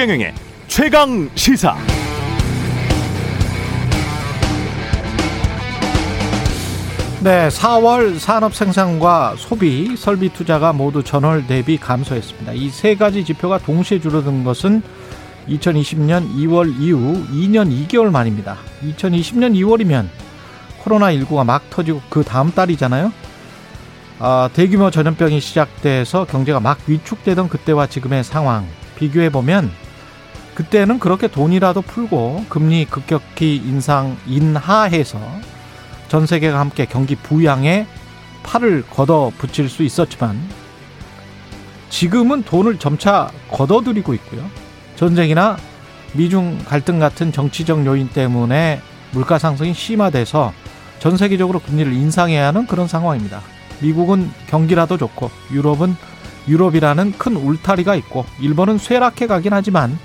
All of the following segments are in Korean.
최경영의 최강 시사. 네, 4월 산업 생산과 소비, 설비 투자가 모두 전월 대비 감소했습니다. 이 세 가지 지표가 동시에 줄어든 것은 2020년 2월 이후 2년 2개월 만입니다. 2020년 2월이면 코로나19가 막 터지고 그 다음 달이잖아요. 아, 대규모 전염병이 시작돼서 경제가 막 위축되던 그때와 지금의 상황 비교해 보면 그때는 그렇게 돈이라도 풀고 금리 급격히 인상 인하해서 전 세계가 함께 경기 부양에 팔을 걷어 붙일 수 있었지만 지금은 돈을 점차 걷어들이고 있고요. 전쟁이나 미중 갈등 같은 정치적 요인 때문에 물가 상승이 심화돼서 전 세계적으로 금리를 인상해야 하는 그런 상황입니다. 미국은 경기라도 좋고 유럽은 유럽이라는 큰 울타리가 있고 일본은 쇠락해 가긴 하지만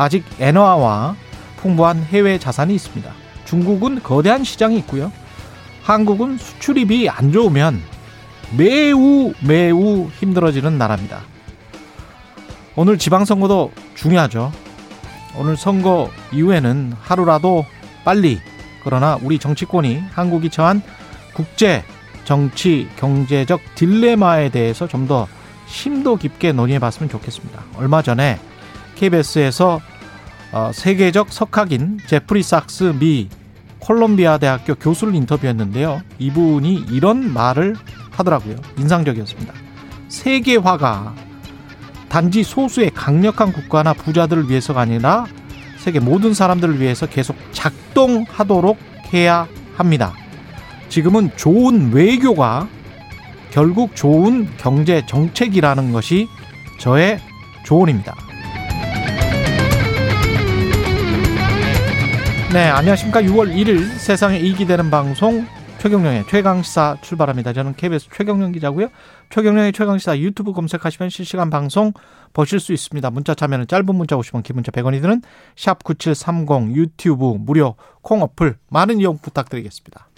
아직 엔화와 풍부한 해외 자산이 있습니다. 중국은 거대한 시장이 있고요. 한국은 수출입이 안 좋으면 매우 매우 힘들어지는 나라입니다. 오늘 지방선거도 중요하죠. 오늘 선거 이후에는 하루라도 빨리 그러나 우리 정치권이 한국이 처한 국제 정치 경제적 딜레마에 대해서 좀 더 심도 깊게 논의해 봤으면 좋겠습니다. 얼마 전에 KBS에서 어, 세계적 석학인 제프리 sak스 미 콜롬비아 대학교 교수를 인터뷰했는데요. 이분이 이런 말을 하더라고요. 인상적이었습니다. 세계화가 단지 소수의 강력한 국가나 부자들을 위해서가 아니라 세계 모든 사람들을 위해서 계속 작동하도록 해야 합니다. 지금은 좋은 외교가 결국 좋은 경제 정책이라는 것이 저의 조언입니다. 네, 안녕하십니까. 6월 1일 세상에 이익이 되는 방송 최경령의 최강시사 출발합니다. 저는 KBS 최경령 기자고요. 최경령의 최강시사 유튜브 검색하시면 실시간 방송 보실 수 있습니다. 문자 참여는 짧은 문자 50원, 긴 문자 100원이 드는 샵 9730 유튜브 무료 콩 어플 많은 이용 부탁드리겠습니다.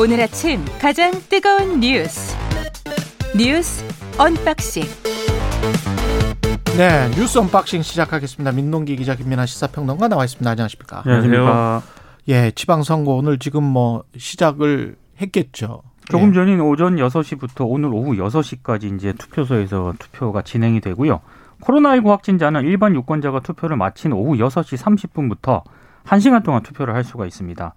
오늘 아침 가장 뜨거운 뉴스 뉴스 unboxing 네, 뉴스 unboxing 시작하겠습니다. 민동기 기자 김민아 시사평론가 나와 있습니다. 안녕하십니까? 안녕하세요. 예, 지방선거 오늘 지금 뭐 시작을 했겠죠. 조금 예. 전인 오전 6시부터 오늘 오후 6시까지 이제 투표소에서 투표가 진행이 되고요. 코로나19 확진자는 일반 유권자가 투표를 마친 오후 6시 30분부터 1시간 동안 투표를 할 수가 있습니다.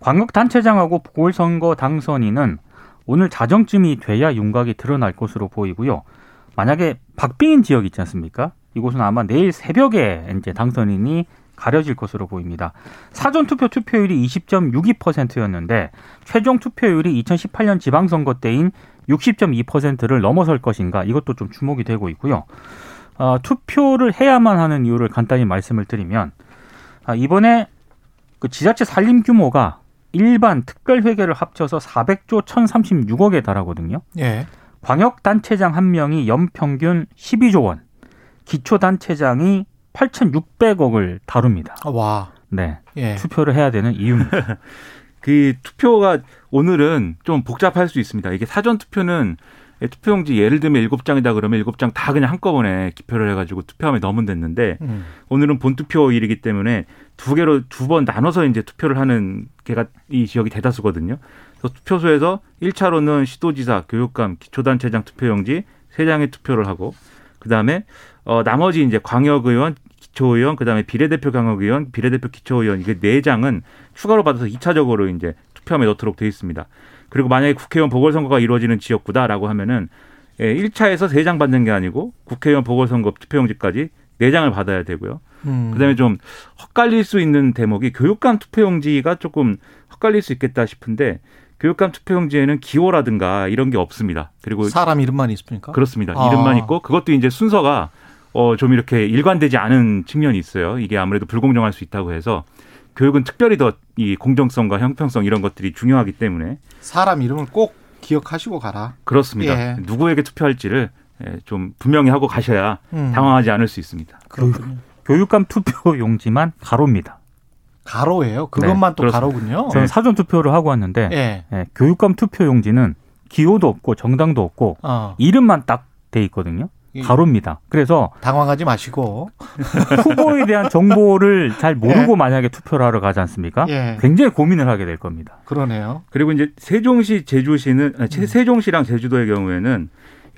광역단체장하고 보궐선거 당선인은 오늘 자정쯤이 돼야 윤곽이 드러날 것으로 보이고요. 만약에 박빙인 지역 있지 않습니까? 이곳은 아마 내일 새벽에 이제 당선인이 가려질 것으로 보입니다. 사전 투표 투표율이 20.62%였는데 최종 투표율이 2018년 지방선거 때인 60.2%를 넘어설 것인가 이것도 좀 주목이 되고 있고요. 어, 투표를 해야만 하는 이유를 간단히 말씀을 드리면 아, 이번에 그 지자체 살림 규모가 일반 특별회계를 합쳐서 400조 1,036억에 달하거든요. 예. 광역단체장 한 명이 연평균 12조 원, 기초단체장이 8,600억을 다룹니다. 와. 네. 예. 투표를 해야 되는 이유입니다. 그 투표가 오늘은 좀 복잡할 수 있습니다. 이게 사전 투표는 투표용지 예를 들면 일곱 장이다 그러면 일곱 장다 그냥 한꺼번에 기표를 해가지고 투표하면 넣으면 됐는데 음. 오늘은 본투표일이기 때문에 두 개로 두 번 나눠서 이제 투표를 하는 게가 이 지역이 대다수거든요. 그래서 투표소에서 1차로는 시도지사, 교육감, 기초단체장 투표용지 세 장의 투표를 하고 그다음에 어 나머지 이제 광역의원, 기초의원, 그다음에 비례대표 광역의원, 비례대표 기초의원 이게 네 장은 추가로 받아서 2차적으로 이제 투표함에 넣도록 돼 있습니다. 그리고 만약에 국회의원 보궐선거가 이루어지는 지역구다라고 하면은 예, 1차에서 세장 받는 게 아니고 국회의원 보궐선거 투표용지까지 네 장을 받아야 되고요. 음. 그다음에 좀 헛갈릴 수 있는 대목이 교육감 투표용지가 조금 헛갈릴 수 있겠다 싶은데 교육감 투표용지에는 기호라든가 이런 게 없습니다. 그리고 사람 이름만 있습니까? 그렇습니다. 아. 이름만 있고 그것도 이제 순서가 어 좀 이렇게 일관되지 않은 측면이 있어요. 이게 아무래도 불공정할 수 있다고 해서 교육은 특별히 더 이 공정성과 형평성 이런 것들이 중요하기 때문에 사람 이름을 꼭 기억하시고 가라. 그렇습니다. 예. 누구에게 투표할지를 예, 좀 분명히 하고 가셔야 음. 당황하지 않을 수 있습니다. 그렇군요. 교육감 투표 용지만 가로입니다. 가로예요. 그것만 또 그렇습니다. 가로군요. 저는 사전 투표를 하고 왔는데 예. 예, 교육감 투표 용지는 기호도 없고 정당도 없고 어. 이름만 딱 돼 있거든요. 이- 가로입니다. 그래서 당황하지 마시고. 후보에 대한 정보를 잘 모르고 만약에 투표를 하러 가지 않습니까? 예. 굉장히 고민을 하게 될 겁니다. 그러네요. 그리고 이제 세종시, 제주시는 아니, 세- 세종시랑 제주도의 경우에는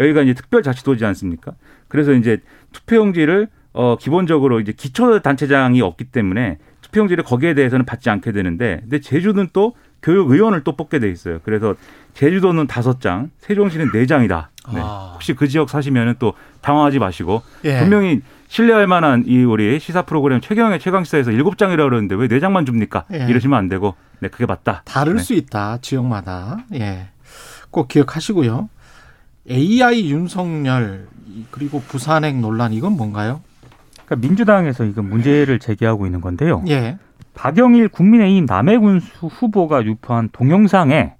여기가 이제 특별자치도지 않습니까? 그래서 이제 투표용지를 어 기본적으로 이제 기초 단체장이 없기 때문에 투표용지를 거기에 대해서는 받지 않게 되는데, 근데 제주는 또 교육의원을 또 뽑게 돼 있어요. 그래서 제주도는 다섯 장, 세종시는 네 장이다. 네. 아. 혹시 그 지역 사시면은 또 당황하지 마시고 예. 분명히 신뢰할 만한 이 우리 시사 프로그램 최경영의 최강시사에서 일곱 장이라고 그러는데 왜 네 장만 줍니까? 예. 이러시면 안 되고, 네 그게 맞다. 다를 네. 수 있다. 지역마다. 예. 꼭 기억하시고요. AI 윤석열 그리고 부산행 논란 이건 뭔가요? 그러니까 민주당에서 이건 문제를 제기하고 있는 건데요. 예. 박영일 국민의힘 남해군수 후보가 유포한 동영상에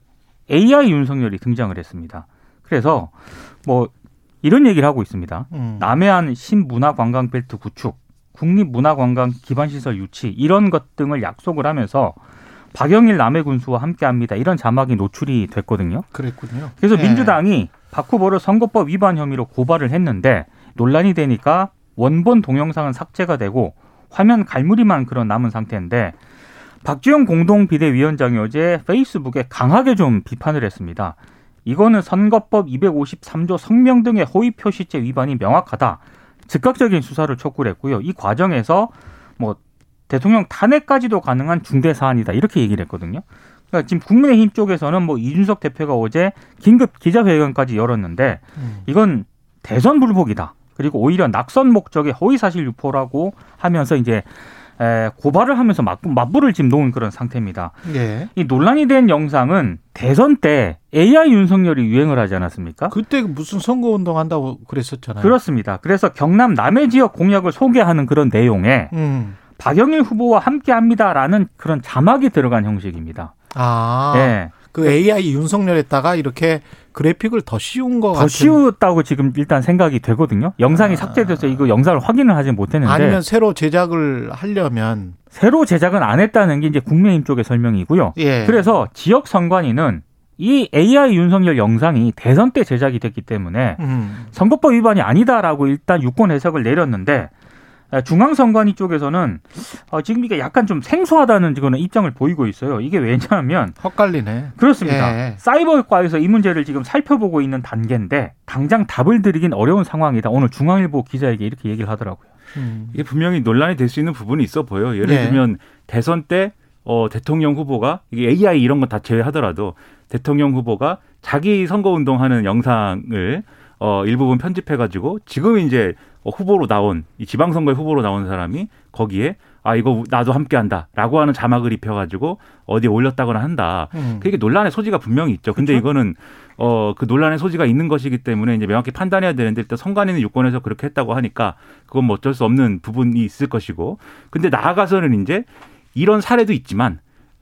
AI 윤석열이 등장을 했습니다. 그래서 뭐 이런 얘기를 하고 있습니다. 음. 남해안 신문화관광벨트 구축, 국립문화관광 기반시설 유치 이런 것 등을 약속을 하면서 박영일 남해 군수와 함께합니다. 이런 자막이 노출이 됐거든요. 그랬군요. 그래서 예. 민주당이 박 후보를 선거법 위반 혐의로 고발을 했는데 논란이 되니까 원본 동영상은 삭제가 되고 화면 갈무리만 그런 남은 상태인데 박지원 공동 비대위원장이 어제 페이스북에 강하게 좀 비판을 했습니다. 이거는 선거법 253조 성명 등의 허위 표시죄 위반이 명확하다. 즉각적인 수사를 촉구를 했고요. 이 과정에서 뭐 대통령 탄핵까지도 가능한 중대 사안이다. 이렇게 얘기를 했거든요. 그러니까 지금 국민의힘 쪽에서는 뭐 이준석 대표가 어제 긴급 기자회견까지 열었는데 음. 이건 대선 불복이다. 그리고 오히려 낙선 목적의 허위 사실 유포라고 하면서 이제 에, 고발을 하면서 맞, 맞불을 지금 놓은 그런 상태입니다. 예. 이 논란이 된 영상은 대선 때 AI 윤석열이 유행을 하지 않았습니까? 그때 무슨 선거 운동 한다고 그랬었잖아요. 그렇습니다. 그래서 경남 남해 지역 공약을 소개하는 그런 내용에 음. 박영일 후보와 함께합니다라는 그런 자막이 들어간 형식입니다. 아. 예. 그 AI 윤석열에다가 이렇게 그래픽을 더 씌운 것더 같은 쉬웠다고 지금 일단 생각이 되거든요. 영상이 아. 삭제돼서 이거 영상을 확인을 하지 못했는데 아니면 새로 제작을 하려면 새로 제작은 안 했다는 게 이제 국민의힘 쪽의 설명이고요. 예. 그래서 지역 선관위는 이 AI 윤석열 영상이 대선 때 제작이 됐기 때문에 음. 선거법 위반이 아니다라고 일단 유권 해석을 내렸는데 중앙선관위 쪽에서는 어, 지금 이게 약간 좀 생소하다는 지금 입장을 보이고 있어요. 이게 왜냐하면 헛갈리네. 그렇습니다. 예. 사이버과에서 이 문제를 지금 살펴보고 있는 단계인데 당장 답을 드리긴 어려운 상황이다. 오늘 중앙일보 기자에게 이렇게 얘기를 하더라고요. 음. 이게 분명히 논란이 될 수 있는 부분이 있어 보여요. 예를 네. 들면 대선 때 어, 대통령 후보가 이게 AI 이런 건 다 제외하더라도 대통령 후보가 자기 선거 운동하는 영상을 어, 일부분 편집해가지고 지금 이제 어, 후보로 나온 이 지방선거에 후보로 나온 사람이 거기에 아 이거 나도 함께한다라고 하는 자막을 입혀가지고 어디에 올렸다거나 한다. 음. 그게 논란의 소지가 분명히 있죠. 근데 그렇죠? 이거는 어 그 논란의 소지가 있는 것이기 때문에 이제 명확히 판단해야 되는데 일단 선관위는 유권에서 그렇게 했다고 하니까 그건 뭐 어쩔 수 없는 부분이 있을 것이고. 근데 나아가서는 이제 이런 사례도 있지만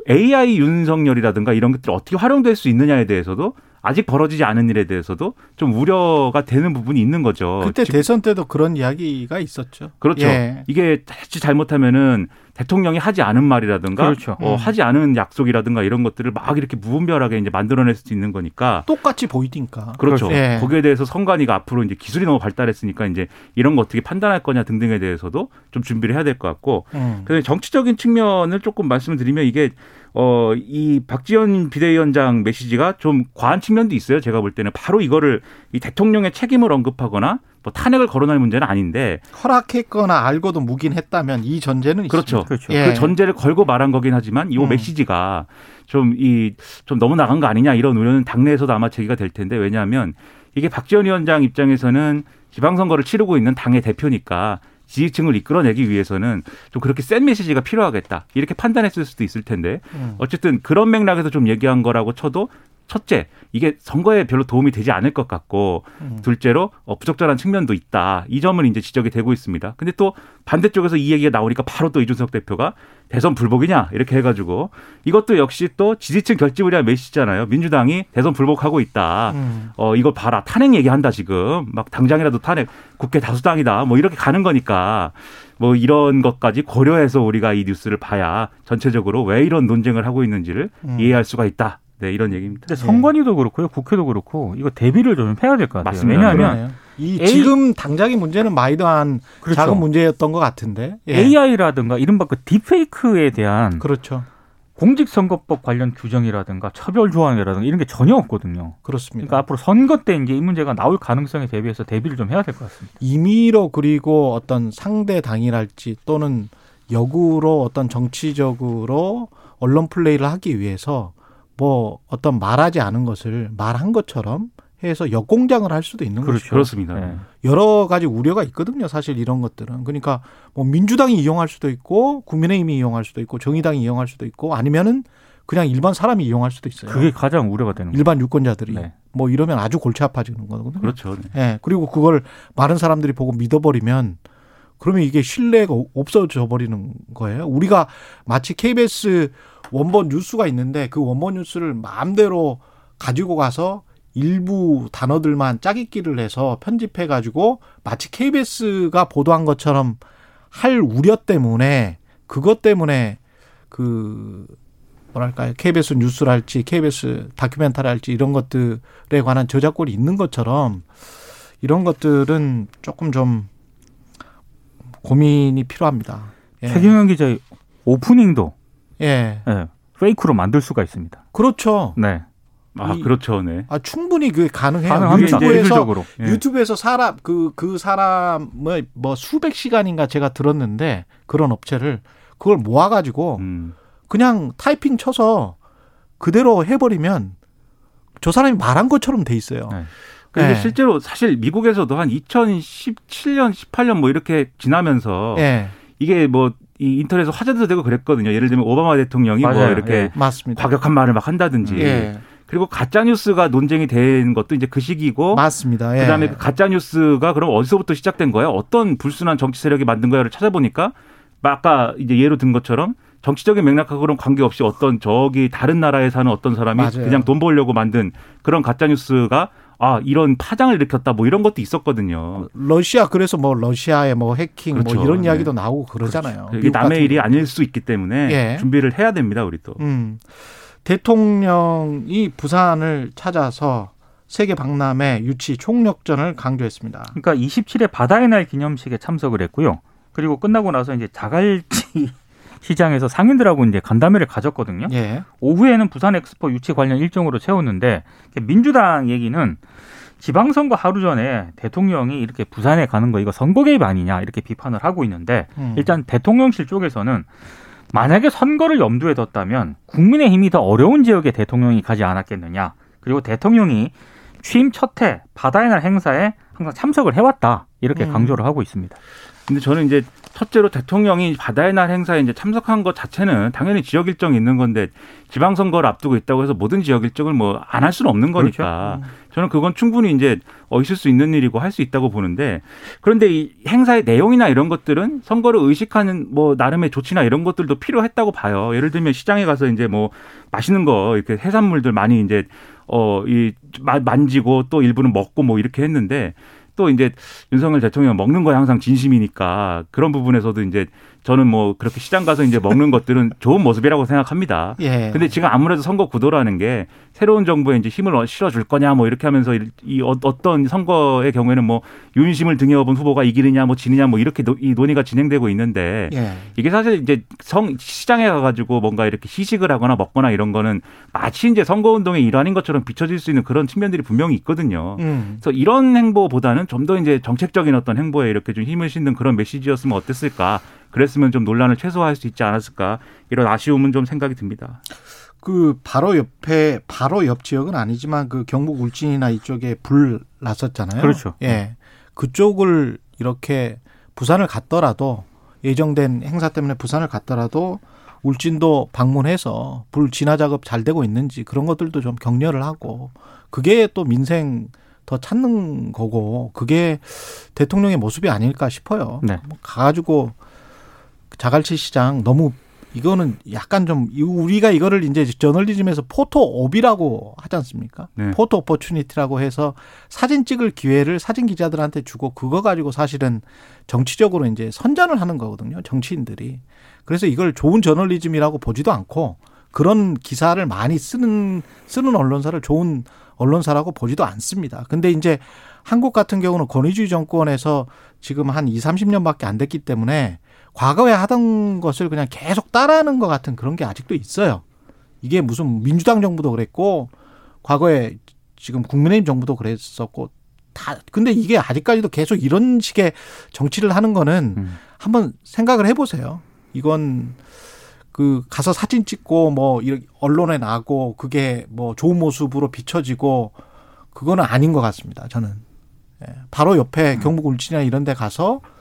AI 윤석열이라든가 이런 것들이 어떻게 활용될 수 있느냐에 대해서도 아직 벌어지지 않은 일에 대해서도 좀 우려가 되는 부분이 있는 거죠. 그때 대선 때도 그런 이야기가 있었죠. 그렇죠. 예. 이게 자칫 잘못하면은 대통령이 하지 않은 말이라든가 그렇죠. 어, 음. 하지 않은 약속이라든가 이런 것들을 막 이렇게 무분별하게 이제 만들어낼 수도 있는 거니까 똑같이 보이니까. 그렇죠. 예. 거기에 대해서 선관위가 앞으로 이제 기술이 너무 발달했으니까 이제 이런 거 어떻게 판단할 거냐 등등에 대해서도 좀 준비를 해야 될 것 같고 음. 그다음에 정치적인 측면을 조금 말씀을 드리면 이게 어, 이 박지원 비대위원장 메시지가 좀 과한 측면도 있어요. 제가 볼 때는 바로 이거를 이 대통령의 책임을 언급하거나 뭐 탄핵을 거론할 문제는 아닌데 허락했거나 알고도 묵인했다면 이 전제는 그렇죠. 있습니다. 그렇죠. 예. 그 전제를 걸고 말한 거긴 하지만 이 음. 메시지가 좀이좀 너무 나간 거 아니냐 이런 우려는 당내에서도 아마 제기가 될 텐데 왜냐하면 이게 박지원 위원장 입장에서는 지방선거를 치르고 있는 당의 대표니까 지지층을 이끌어내기 위해서는 좀 그렇게 센 메시지가 필요하겠다 이렇게 판단했을 수도 있을 텐데 음. 어쨌든 그런 맥락에서 좀 얘기한 거라고 쳐도 첫째 이게 선거에 별로 도움이 되지 않을 것 같고 음. 둘째로 어, 부적절한 측면도 있다. 이 점은 이제 지적이 되고 있습니다. 근데 또 반대쪽에서 이 얘기가 나오니까 바로 또 이준석 대표가 대선 불복이냐 이렇게 해가지고 이것도 역시 또 지지층 결집을 위한 메시지잖아요. 민주당이 대선 불복하고 있다. 음. 어 이거 봐라 탄핵 얘기한다 지금 막 당장이라도 탄핵 국회 다수당이다 뭐 이렇게 가는 거니까 뭐 이런 것까지 고려해서 우리가 이 뉴스를 봐야 전체적으로 왜 이런 논쟁을 하고 있는지를 음. 이해할 수가 있다. 네 이런 얘기입니다. 근데 선관위도 그렇고요, 국회도 그렇고 이거 대비를 좀 해야 될 것 같아요. 맞습니다. 왜냐하면. 이 A- 지금 당장의 문제는 마이너한 그렇죠. 작은 문제였던 것 같은데. 예. AI라든가 이른바 그 딥페이크에 대한 그렇죠. 공직선거법 관련 규정이라든가 처벌 조항이라든가 이런 게 전혀 없거든요. 그렇습니다. 그러니까 앞으로 선거 때 이제 이 문제가 나올 가능성에 대비해서 대비를 좀 해야 될 것 같습니다. 임의로 그리고 어떤 상대 당이랄지 또는 역으로 어떤 정치적으로 언론 플레이를 하기 위해서 뭐 어떤 말하지 않은 것을 말한 것처럼 해서 역공장을 할 수도 있는 거죠. 그렇습니다. 네. 여러 가지 우려가 있거든요. 사실 이런 것들은. 그러니까 뭐 민주당이 이용할 수도 있고 국민의힘이 이용할 수도 있고 정의당이 이용할 수도 있고 아니면은 그냥 일반 사람이 이용할 수도 있어요. 그게 가장 우려가 되는 거예요. 일반 유권자들이 네. 뭐 이러면 아주 골치 아파지는 거거든요. 그렇죠. 네. 예. 그리고 그걸 많은 사람들이 보고 믿어버리면 그러면 이게 신뢰가 없어져 버리는 거예요. 우리가 마치 KBS 원본 뉴스가 있는데 그 원본 뉴스를 마음대로 가지고 가서 일부 단어들만 짜깁기를 해서 편집해 가지고 마치 KBS가 보도한 것처럼 할 우려 때문에 그것 때문에 그 뭐랄까요 KBS 뉴스랄지 KBS 다큐멘터리랄지 이런 것들에 관한 저작권이 있는 것처럼 이런 것들은 조금 좀 고민이 필요합니다. 예. 최경영 기자의 오프닝도 예. 예, 페이크로 만들 수가 있습니다. 그렇죠. 네. 아 이- 그렇죠. 네. 아 충분히 그게 가능해요. 가능합니다. 유튜브에서. 예. 유튜브에서 사람 그그 사람의 뭐 수백 시간인가 제가 들었는데 그런 업체를 그걸 모아 가지고 음. 그냥 타이핑 쳐서 그대로 해 버리면 저 사람이 말한 것처럼 돼 있어요. 네. 근데 네. 실제로 사실 미국에서도 한 2017년, 18년 뭐 이렇게 지나면서 예, 이게 뭐 이 인터넷에서 화제도 되고 그랬거든요. 예를 들면 오바마 대통령이 뭐 맞아요. 이렇게 예. 맞습니다. 과격한 말을 막 한다든지. 예, 그리고 가짜 뉴스가 논쟁이 된 것도 이제 그 시기고 맞습니다. 예. 그다음에 그 가짜 뉴스가 그럼 어디서부터 시작된 거야? 어떤 불순한 정치 세력이 만든 거야를 찾아보니까 아까 이제 예로 든 것처럼 정치적인 맥락하고는 관계없이 어떤 저기 다른 나라에 사는 어떤 사람이 맞아요. 그냥 돈 벌려고 만든 그런 가짜 뉴스가 아 이런 파장을 일으켰다 뭐 이런 것도 있었거든요. 러시아 그래서 뭐 러시아의 뭐 해킹 그렇죠. 뭐 이런 네. 이야기도 나오고 그러잖아요. 이게 미국 남의 일이 경우. 아닐 수 있기 때문에 예. 준비를 해야 됩니다 우리 또. 음. 대통령이 부산을 찾아서 세계 박람회 유치 총력전을 강조했습니다. 그러니까 27회 바다의 날 기념식에 참석을 했고요. 그리고 끝나고 나서 이제 자갈치 시장에서 상인들하고 이제 간담회를 가졌거든요. 예. 오후에는 부산 엑스포 유치 관련 일정으로 채웠는데 민주당 얘기는 지방선거 하루 전에 대통령이 이렇게 부산에 가는 거 이거 선거 개입 아니냐 이렇게 비판을 하고 있는데 음. 일단 대통령실 쪽에서는 만약에 선거를 염두에 뒀다면 국민의힘이 더 어려운 지역에 대통령이 가지 않았겠느냐 그리고 대통령이 취임 첫 해 바다의 날 행사에 항상 참석을 해왔다 이렇게 음. 강조를 하고 있습니다. 근데 저는 이제 첫째로 대통령이 바다의 날 행사에 이제 참석한 것 자체는 당연히 지역 일정이 있는 건데 지방선거를 앞두고 있다고 해서 모든 지역 일정을 뭐 안 할 수는 없는 거니까 저는 그건 충분히 이제 어 있을 수 있는 일이고 할 수 있다고 보는데 그런데 이 행사의 내용이나 이런 것들은 선거를 의식하는 뭐 나름의 조치나 이런 것들도 필요했다고 봐요. 예를 들면 시장에 가서 이제 뭐 맛있는 거 이렇게 해산물들 많이 이제 어 이 만지고 또 일부는 먹고 뭐 이렇게 했는데 또 이제 윤석열 대통령 먹는 거에 항상 진심이니까 그런 부분에서도 이제 저는 뭐 그렇게 시장 가서 이제 먹는 것들은 좋은 모습이라고 생각합니다. 예. 근데 지금 아무래도 선거 구도라는 게 새로운 정부에 이제 힘을 실어줄 거냐 뭐 이렇게 하면서 이- 이 어- 어떤 선거의 경우에는 뭐 윤심을 등에 업은 후보가 이기느냐 뭐 지느냐 뭐 이렇게 노- 이 논의가 진행되고 있는데 예. 이게 사실 이제 성 시장에 가가지고 뭔가 이렇게 시식을 하거나 먹거나 이런 거는 마치 이제 선거 운동의 일환인 것처럼 비춰질 수 있는 그런 측면들이 분명히 있거든요. 음. 그래서 이런 행보보다는 좀 더 이제 정책적인 어떤 행보에 이렇게 좀 힘을 싣는 그런 메시지였으면 어땠을까? 그랬으면 좀 논란을 최소화할 수 있지 않았을까? 이런 아쉬움은 좀 생각이 듭니다. 그 바로 옆에 바로 옆 지역은 아니지만 그 경북 울진이나 이쪽에 불 났었잖아요. 그렇죠. 예. 그쪽을 이렇게 부산을 갔더라도 예정된 행사 때문에 부산을 갔더라도 울진도 방문해서 불 진화 작업 잘 되고 있는지 그런 것들도 좀 격려를 하고 그게 또 민생 더 찾는 거고 그게 대통령의 모습이 아닐까 싶어요. 네. 뭐 가가지고 자갈치 시장 너무 이거는 약간 좀 우리가 이거를 이제 저널리즘에서 포토옵이라고 하지 않습니까? 네. 포토 오퍼추니티라고 해서 사진 찍을 기회를 사진 기자들한테 주고 그거 가지고 사실은 정치적으로 이제 선전을 하는 거거든요. 정치인들이. 그래서 이걸 좋은 저널리즘이라고 보지도 않고 그런 기사를 많이 쓰는 쓰는 언론사를 좋은 언론사라고 보지도 않습니다. 근데 이제 한국 같은 경우는 권위주의 정권에서 지금 한 2, 30년밖에 안 됐기 때문에 과거에 하던 것을 그냥 계속 따라하는 것 같은 그런 게 아직도 있어요. 이게 무슨 민주당 정부도 그랬고 과거에 지금 국민의힘 정부도 그랬었고 다 근데 이게 아직까지도 계속 이런 식의 정치를 하는 거는 음. 한번 생각을 해보세요. 이건 그 가서 사진 찍고 뭐 이렇게 언론에 나고 그게 뭐 좋은 모습으로 비춰지고 그거는 아닌 것 같습니다. 저는 예. 바로 옆에 경북 울진이나 이런 데 가서 그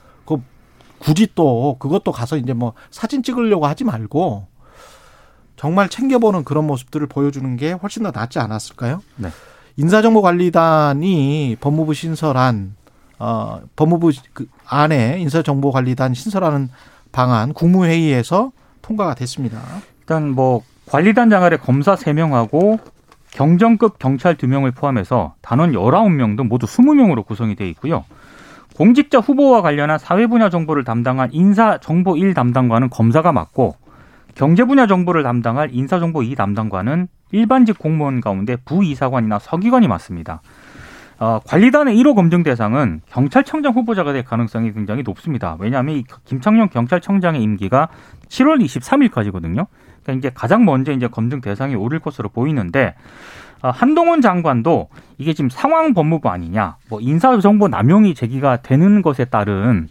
굳이 또 그것도 가서 이제 뭐 사진 찍으려고 하지 말고 정말 챙겨보는 그런 모습들을 보여주는 게 훨씬 더 낫지 않았을까요? 네. 인사정보관리단이 법무부 신설한 어 법무부 그 안에 인사정보관리단 신설하는 방안 국무회의에서 통과가 됐습니다. 일단 뭐 관리단장 아래 검사 3명하고 경정급 경찰 2명을 포함해서 단원 19명도 모두 20명으로 구성이 돼 있고요. 공직자 후보와 관련한 사회 분야 정보를 담당한 인사 정보 1 담당관은 검사가 맡고 경제 분야 정보를 담당할 인사 정보 2 담당관은 일반직 공무원 가운데 부이사관이나 서기관이 맡습니다. 어, 관리단의 1호 검증 대상은 경찰청장 후보자가 될 가능성이 굉장히 높습니다. 왜냐하면 이 김창룡 경찰청장의 임기가 7월 23일까지거든요. 그러니까 이제 가장 먼저 이제 검증 대상이 오를 것으로 보이는데 어, 한동훈 장관도 이게 지금 상황 법무부 아니냐, 뭐 인사정보 남용이 제기가 되는 것에 따른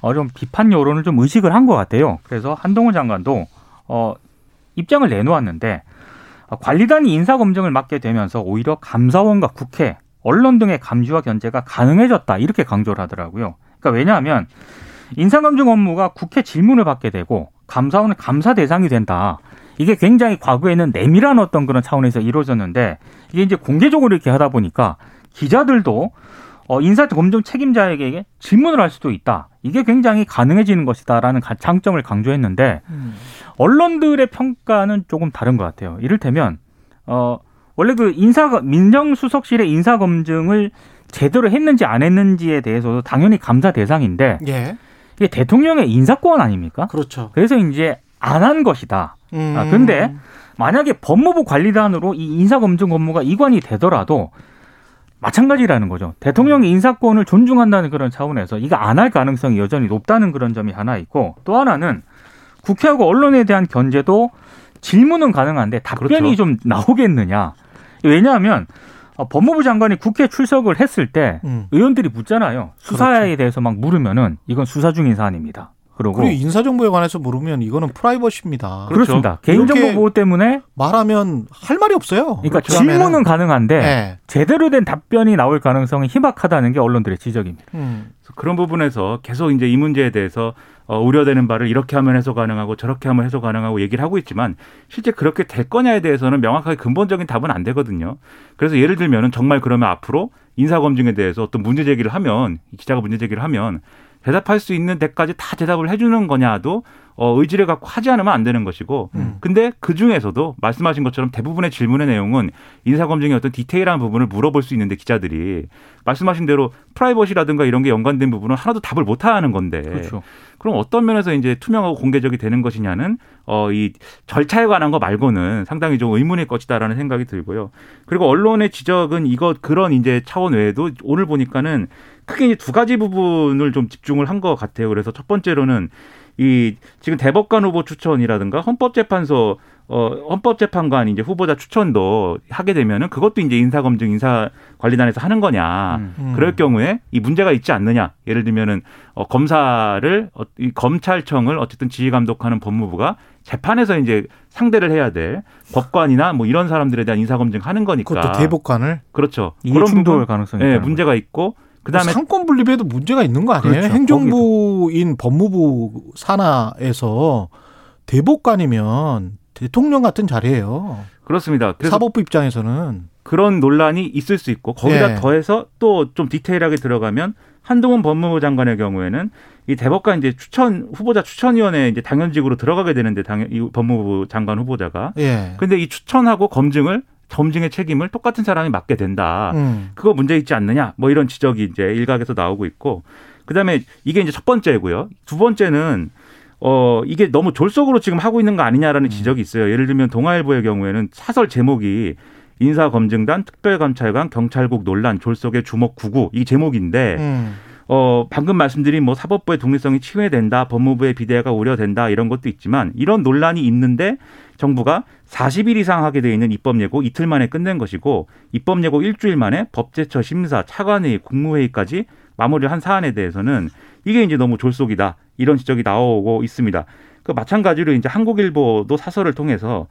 어, 좀 비판 여론을 좀 의식을 한 것 같아요. 그래서 한동훈 장관도 어, 입장을 내놓았는데 어, 관리단이 인사 검증을 맡게 되면서 오히려 감사원과 국회, 언론 등의 감시와 견제가 가능해졌다 이렇게 강조를 하더라고요. 그러니까 왜냐하면 인사검증 업무가 국회 질문을 받게 되고 감사원은 감사 대상이 된다. 이게 굉장히 과거에는 내밀한 어떤 그런 차원에서 이루어졌는데 이게 이제 공개적으로 이렇게 하다 보니까 기자들도 어, 인사 검증 책임자에게 질문을 할 수도 있다. 이게 굉장히 가능해지는 것이다라는 장점을 강조했는데 언론들의 평가는 조금 다른 것 같아요. 이를테면 어 원래 그 인사 민정수석실의 인사 검증을 제대로 했는지 안 했는지에 대해서도 당연히 감사 대상인데 예. 이게 대통령의 인사권 아닙니까? 그렇죠. 그래서 이제 안 한 것이다. 음. 아, 근데 만약에 법무부 관리단으로 이 인사검증 업무가 이관이 되더라도 마찬가지라는 거죠. 대통령의 인사권을 존중한다는 그런 차원에서 이거 안 할 가능성이 여전히 높다는 그런 점이 하나 있고 또 하나는 국회하고 언론에 대한 견제도 질문은 가능한데 답변이 그렇죠. 좀 나오겠느냐. 왜냐하면 어, 법무부 장관이 국회 출석을 했을 때 음. 의원들이 묻잖아요. 수사에 대해서 막 물으면은 이건 수사 중인 사안입니다. 그리고 그리고 인사정보에 관해서 물으면 이거는 프라이버시입니다. 그렇습니다. 이렇게 개인정보 보호 때문에 말하면 할 말이 없어요. 그러니까. 질문은 가능한데 네. 제대로 된 답변이 나올 가능성이 희박하다는 게 언론들의 지적입니다. 음. 그런 부분에서 계속 이제 이 문제에 대해서 어, 우려되는 바를 이렇게 하면 해소 가능하고 저렇게 하면 해소 가능하고 얘기를 하고 있지만 실제 그렇게 될 거냐에 대해서는 명확하게 근본적인 답은 안 되거든요. 그래서 예를 들면은 정말 그러면 앞으로 인사 검증에 대해서 어떤 문제 제기를 하면 이 기자가 문제 제기를 하면 대답할 수 있는 데까지 다 대답을 해주는 거냐도 어, 의지를 갖고 하지 않으면 안 되는 것이고, 음. 근데 그 중에서도 말씀하신 것처럼 대부분의 질문의 내용은 인사검증의 어떤 디테일한 부분을 물어볼 수 있는데 기자들이 말씀하신 대로 프라이버시라든가 이런 게 연관된 부분은 하나도 답을 못 하는 건데, 그렇죠. 그럼 어떤 면에서 이제 투명하고 공개적이 되는 것이냐는 어 이 절차에 관한 거 말고는 상당히 좀 의문일 것이다라는 생각이 들고요. 그리고 언론의 지적은 이거 그런 이제 차원 외에도 오늘 보니까는 크게 이제 두 가지 부분을 좀 집중을 한 것 같아요. 그래서 첫 번째로는 이 지금 대법관 후보 추천이라든가 헌법재판소 어 헌법재판관 이제 후보자 추천도 하게 되면은 그것도 이제 인사검증 인사관리단에서 하는 거냐. 음. 음. 그럴 경우에 이 문제가 있지 않느냐. 예를 들면은 어, 검사를 어, 이 검찰청을 어쨌든 지휘 감독하는 법무부가 재판에서 이제 상대를 해야 될 법관이나 뭐 이런 사람들에 대한 인사 검증 하는 거니까. 그것도 대법관을 그렇죠. 이해 충돌 가능성이 예, 있다는 문제가 있고 그다음에 상권 분립에도 문제가 있는 거 아니에요? 그렇죠. 행정부인 법무부 산하에서 대법관이면 대통령 같은 자리예요. 그렇습니다. 그래서 사법부 입장에서는 그런 논란이 있을 수 있고 거기다 예. 더해서 또 좀 디테일하게 들어가면 한동훈 법무부 장관의 경우에는 이 대법관 이제 추천 후보자 추천위원회 이제 당연직으로 들어가게 되는데 당연 이 법무부 장관 후보자가 예. 근데 이 추천하고 검증을 검증의 책임을 똑같은 사람이 맡게 된다. 음. 그거 문제 있지 않느냐? 뭐 이런 지적이 이제 일각에서 나오고 있고 그다음에 이게 이제 첫 번째고요. 두 번째는 어 이게 너무 졸속으로 지금 하고 있는 거 아니냐라는 음. 지적이 있어요. 예를 들면 동아일보의 경우에는 사설 제목이 인사검증단 특별감찰관 경찰국 논란 졸속의 주목 구구 이 제목인데 음. 어 방금 말씀드린 뭐 사법부의 독립성이 침해된다 법무부의 비대가 우려된다 이런 것도 있지만 이런 논란이 있는데 정부가 40일 이상 하게 돼 있는 입법 예고 이틀 만에 끝낸 것이고 입법 예고 일주일 만에 법제처 심사 차관회의 국무회의까지 마무리를 한 사안에 대해서는 이게 이제 너무 졸속이다 이런 지적이 나오고 있습니다. 그 마찬가지로 이제 한국일보도 사설을 통해서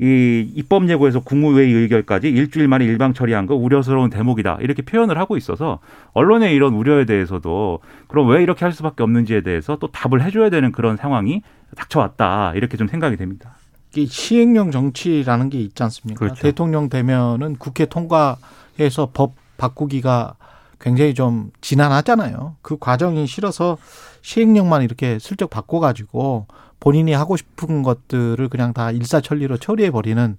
이 입법 예고에서 국무회의 의결까지 일주일 만에 일방 처리한 거 우려스러운 대목이다 이렇게 표현을 하고 있어서 언론의 이런 우려에 대해서도 그럼 왜 이렇게 할 수밖에 없는지에 대해서 또 답을 해줘야 되는 그런 상황이 닥쳐왔다 이렇게 좀 생각이 됩니다. 이 시행령 정치라는 게 있지 않습니까? 그렇죠. 대통령 되면은 국회 통과해서 법 바꾸기가 굉장히 좀 지난하잖아요. 그 과정이 싫어서 시행령만 이렇게 슬쩍 바꿔가지고 본인이 하고 싶은 것들을 그냥 다 일사천리로 처리해 버리는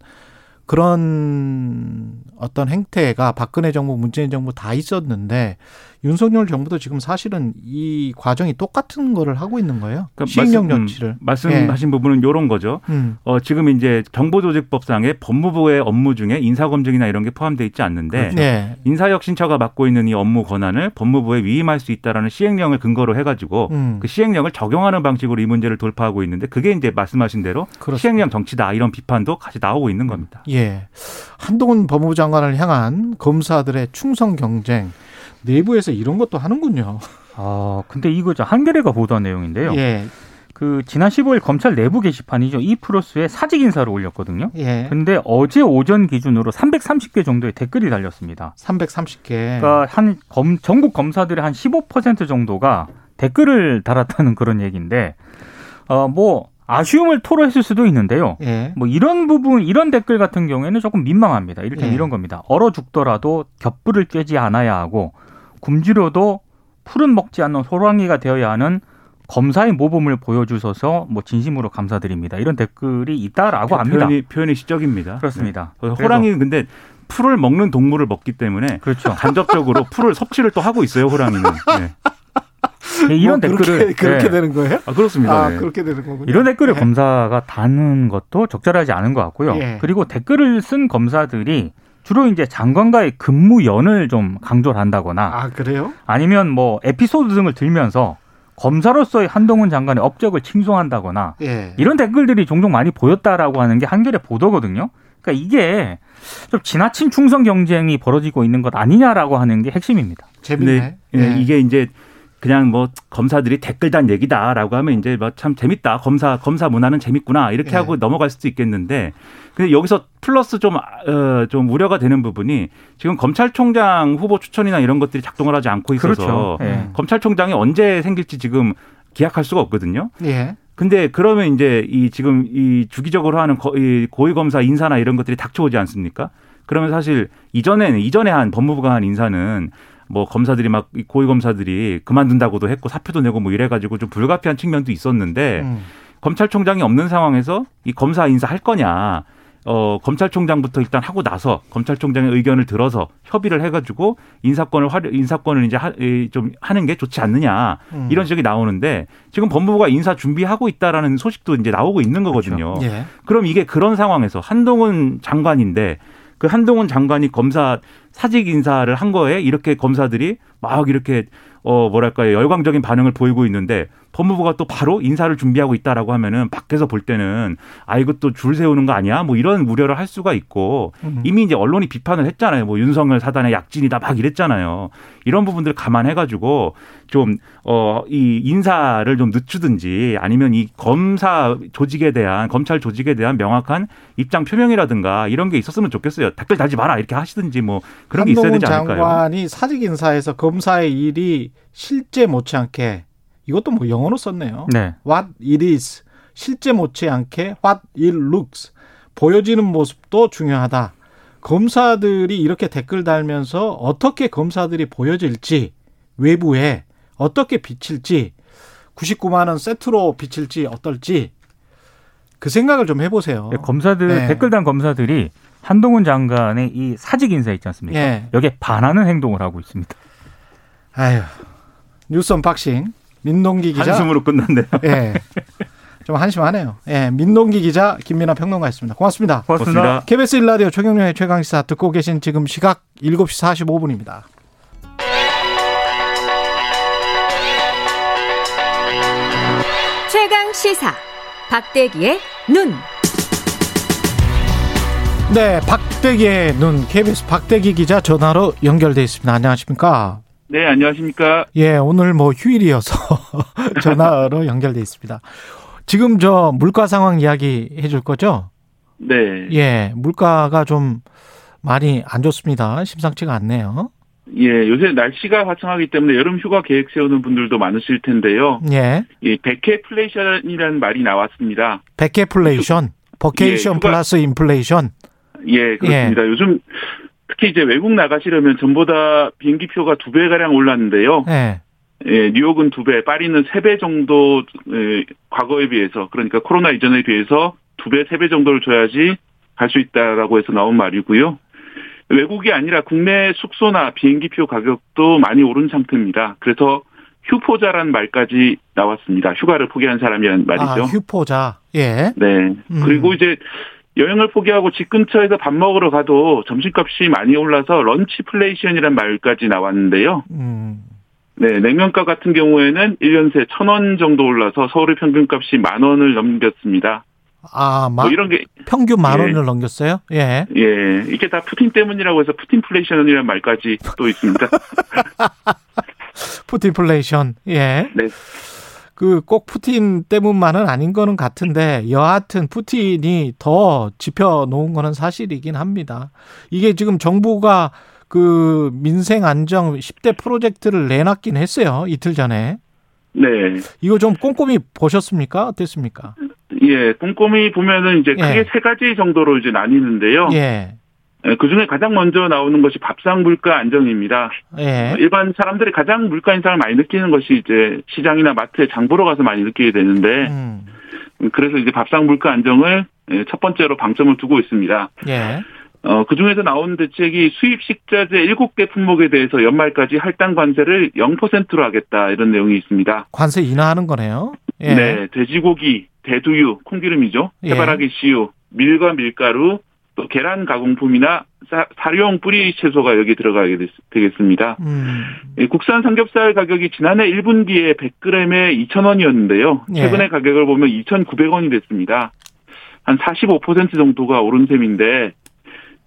그런 어떤 행태가 박근혜 정부, 문재인 정부 다 있었는데 윤석열 정부도 지금 사실은 이 과정이 똑같은 거를 하고 있는 거예요. 그러니까 시행령 말씀- 정치를. 음, 말씀하신 부분은 이런 거죠. 음. 어, 지금 이제 정보조직법상에 법무부의 업무 중에 인사검증이나 이런 게 포함되어 있지 않는데 네. 인사혁신처가 맡고 있는 이 업무 권한을 법무부에 위임할 수 있다라는 시행령을 근거로 해가지고 음. 그 시행령을 적용하는 방식으로 이 문제를 돌파하고 있는데 그게 이제 말씀하신 대로 그렇습니다. 시행령 정치다 이런 비판도 같이 나오고 있는 겁니다. 예. 한동훈 법무부 장관을 향한 검사들의 충성 경쟁 내부에서 이런 것도 하는군요. 아, 근데 이거 저 한겨레가 보도한 내용인데요. 예. 그 지난 15일 검찰 내부 게시판이죠. 이 플러스에 사직 인사를 올렸거든요. 예. 근데 어제 오전 기준으로 330개 정도의 댓글이 달렸습니다. 330개. 그러니까 한 검, 전국 검사들의 한 15% 정도가 댓글을 달았다는 그런 얘기인데 어 뭐 아쉬움을 토로했을 수도 있는데요. 예. 뭐 이런 부분 이런 댓글 같은 경우에는 조금 민망합니다. 이를테면 예. 이런 겁니다. 얼어 죽더라도 겹불을 쬐지 않아야 하고 굶주려도 풀은 먹지 않는 호랑이가 되어야 하는 검사의 모범을 보여주셔서 뭐 진심으로 감사드립니다. 이런 댓글이 있다라고 합니다. 표현이, 표현이 시적입니다. 그렇습니다. 네. 호랑이는 근데 풀을 먹는 동물을 먹기 때문에 그렇죠. 간접적으로 풀을 섭취를 또 하고 있어요 호랑이는. 네. 네, 이런 뭐 댓글을 그렇게, 그렇게 네. 되는 거예요? 아 그렇습니다. 아, 네. 그렇게 되는 거군요. 이런 댓글을 예. 검사가 다는 것도 적절하지 않은 것 같고요. 예. 그리고 댓글을 쓴 검사들이 주로 이제 장관과의 근무 연을 좀 강조를 한다거나 아, 그래요? 아니면 뭐 에피소드 등을 들면서 검사로서의 한동훈 장관의 업적을 칭송한다거나 예. 이런 댓글들이 종종 많이 보였다라고 하는 게 한겨레 보도거든요. 그러니까 이게 좀 지나친 충성 경쟁이 벌어지고 있는 것 아니냐라고 하는 게 핵심입니다. 재밌네. 근데 예. 예, 이게 이제 그냥 뭐 검사들이 댓글 단 얘기다라고 하면 이제 뭐 참 재밌다 검사 검사 문화는 재밌구나 이렇게 예. 하고 넘어갈 수도 있겠는데 근데 여기서 플러스 좀 어, 좀 우려가 되는 부분이 지금 검찰총장 후보 추천이나 이런 것들이 작동을 하지 않고 있어서 그렇죠. 예. 음. 검찰총장이 언제 생길지 지금 기약할 수가 없거든요. 예. 근데 그러면 이제 이 지금 이 주기적으로 하는 거, 이 고위 검사 인사나 이런 것들이 닥쳐오지 않습니까? 그러면 사실 이전에는 이전에 한 법무부가 한 인사는 뭐 검사들이 막이 고위 검사들이 그만둔다고도 했고 사표도 내고 뭐 이래가지고 좀 불가피한 측면도 있었는데 음. 검찰총장이 없는 상황에서 이 검사 인사 할 거냐? 어, 검찰총장부터 일단 하고 나서 검찰총장의 의견을 들어서 협의를 해가지고 인사권을 활 인사권을 이제 하, 이, 좀 하는 게 좋지 않느냐 음. 이런 지적이 나오는데 지금 법무부가 인사 준비하고 있다라는 소식도 이제 나오고 있는 거거든요. 예. 그럼 이게 그런 상황에서 한동훈 장관인데 그 한동훈 장관이 검사 사직 인사를 한 거에 이렇게 검사들이 막 이렇게 어 뭐랄까요 열광적인 반응을 보이고 있는데 법무부가 또 바로 인사를 준비하고 있다라고 하면은 밖에서 볼 때는 아또줄 세우는 거 아니야 뭐 이런 우려를 할 수가 있고 음. 이미 이제 언론이 비판을 했잖아요 뭐 윤석열 사단의 약진이다 막 이랬잖아요 이런 부분들 감안해 가지고 좀 어 이 인사를 좀 늦추든지 아니면 이 검사 조직에 대한 검찰 조직에 대한 명확한 입장 표명이라든가 이런 게 있었으면 좋겠어요 댓글 달지 마라 이렇게 하시든지 뭐 그런 게 있어야 되지 않을까요? 장관이 사직 인사에서 검사의 일이 실제 못지않게 이것도 뭐 영어로 썼네요. 네. What it is 실제 못지않게 what it looks 보여지는 모습도 중요하다. 검사들이 이렇게 댓글 달면서 어떻게 검사들이 보여질지 외부에 어떻게 비칠지 99만 원 세트로 비칠지 어떨지 그 생각을 좀 해보세요. 네, 검사들 네. 댓글단 검사들이 한동훈 장관의 이 사직 인사 있지 않습니까? 예. 여기에 반하는 행동을 하고 있습니다. 아유 뉴스 unboxing 민동기 기자. 한숨으로 끝났네요. 예. 좀 한심하네요. 예, 민동기 기자 김민아 평론가였습니다. 고맙습니다. 고맙습니다. KBS 일라디오 최경영의 최강시사 듣고 계신 지금 시각 7시 45분입니다. 최강 시사 박대기의 눈. 네, 박대기의 눈 KBS 박대기 기자 전화로 연결돼 있습니다. 안녕하십니까? 네, 안녕하십니까. 예, 오늘 뭐 휴일이어서 전화로 연결돼 있습니다. 지금 저 물가 상황 이야기 해줄 거죠? 네. 예, 물가가 좀 많이 안 좋습니다. 심상치가 않네요. 예, 요새 날씨가 화창하기 때문에 여름 휴가 계획 세우는 분들도 많으실 텐데요. 예, 이 백해플레이션이라는 말이 나왔습니다. vacaflation, vacation 예, 플러스 인플레이션. 예, 그렇습니다. 요즘 특히 이제 외국 나가시려면 전보다 비행기표가 두 배가량 올랐는데요. 예, 예, 뉴욕은 두 배, 파리는 세 배 정도, 예, 과거에 비해서, 그러니까 코로나 이전에 비해서 두 배, 세 배 정도를 줘야지 갈 수 있다라고 해서 나온 말이고요. 외국이 아니라 국내 숙소나 비행기표 가격도 많이 오른 상태입니다. 그래서 휴포자란 말까지 나왔습니다. 휴가를 포기한 사람이란 말이죠. 아, 휴포자. 예. 네. 음. 그리고 이제 여행을 포기하고 집 근처에서 밥 먹으러 가도 점심값이 많이 올라서 lunchflation이란 말까지 나왔는데요. 음. 네, 냉면가 같은 경우에는 1년 새 1,000원 정도 올라서 서울의 평균값이 만 원을 넘겼습니다. 아, 마, 뭐 이런 게, 평균 만 예. 원을 넘겼어요? 예. 예, 이게 다 푸틴 때문이라고 해서 Putinflation이라는 말까지 또 있습니다. 푸틴플레이션. 예. 네. 그 꼭 푸틴 때문만은 아닌 거는 같은데 여하튼 푸틴이 더 지펴 놓은 거는 사실이긴 합니다. 이게 지금 정부가 그 민생 안정 10대 프로젝트를 내놨긴 했어요. 이틀 전에. 네. 이거 좀 꼼꼼히 보셨습니까? 어땠습니까? 예, 꼼꼼히 보면은 이제 크게 예. 세 가지 정도로 이제 나뉘는데요. 예. 그 중에 가장 먼저 나오는 것이 밥상 물가 안정입니다. 예. 일반 사람들이 가장 물가 인상을 많이 느끼는 것이 이제 시장이나 마트에 장 보러 가서 많이 느끼게 되는데 음. 그래서 이제 밥상 물가 안정을 예, 첫 번째로 방점을 두고 있습니다. 예. 어, 그 중에서 나오는 대책이 수입 식자재 7개 품목에 대해서 연말까지 할당 관세를 0%로 하겠다 이런 내용이 있습니다. 관세 인하하는 거네요. 예. 네, 돼지고기, 대두유, 콩기름이죠. 예. 해바라기 씨유, 밀과 밀가루, 또 계란 가공품이나 사, 사료용 뿌리 채소가 여기 들어가게 됐- 되겠습니다. 음. 예, 국산 삼겹살 가격이 지난해 1분기에 100g에 2,000원이었는데요. 예. 최근에 가격을 보면 2,900원이 됐습니다. 한 45% 정도가 오른 셈인데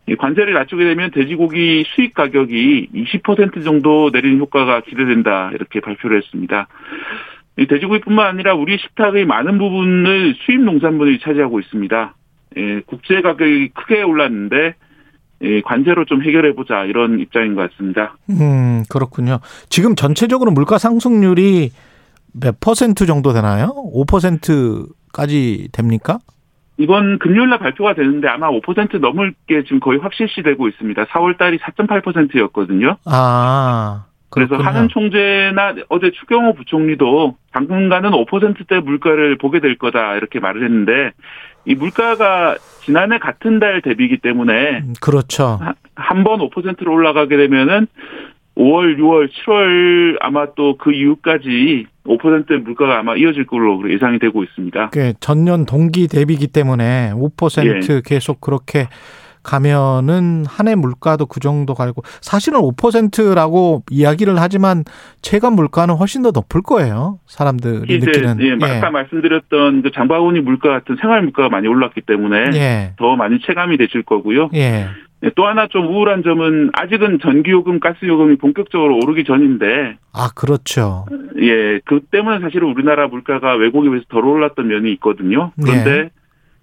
이 관세를 낮추게 되면 돼지고기 수입 가격이 20% 정도 내리는 효과가 기대된다 이렇게 발표를 했습니다. 이 돼지고기뿐만 아니라 우리 식탁의 많은 부분을 수입 농산물이 차지하고 있습니다. 예, 국제 가격이 크게 올랐는데 예, 관세로 좀 해결해 보자 이런 입장인 것 같습니다. 음, 그렇군요. 지금 전체적으로 물가 상승률이 몇 퍼센트 정도 되나요? 5%까지 됩니까? 이번 금요일 날 발표가 되는데 아마 5% 넘을 게 지금 거의 확실시되고 있습니다. 4월 달이 4.8%였거든요. 아, 그래서 그렇군요. 한은 총재나 어제 추경호 부총리도 당분간은 5%대 물가를 보게 될 거다 이렇게 말을 했는데 이 물가가 지난해 같은 달 대비이기 때문에 음, 그렇죠. 한 번 5%로 올라가게 되면은 5월, 6월, 7월 아마 또 그 이후까지 5%의 물가가 아마 이어질 걸로 예상이 되고 있습니다. 그 전년 동기 대비기 때문에 5% 예. 계속 그렇게 가면은 한 해 물가도 그 정도 갈고 사실은 5%라고 이야기를 하지만 체감 물가는 훨씬 더 높을 거예요. 사람들이 이제 느끼는. 예, 아까 말씀드렸던 그 장바구니 물가 같은 생활 물가가 많이 올랐기 때문에 예. 더 많이 체감이 되실 거고요. 예. 예, 또 하나 좀 우울한 점은 아직은 전기요금, 가스요금이 본격적으로 오르기 전인데 아, 그렇죠. 예, 그 때문에 사실은 우리나라 물가가 외국에 비해서 덜 올랐던 면이 있거든요. 그런데 예.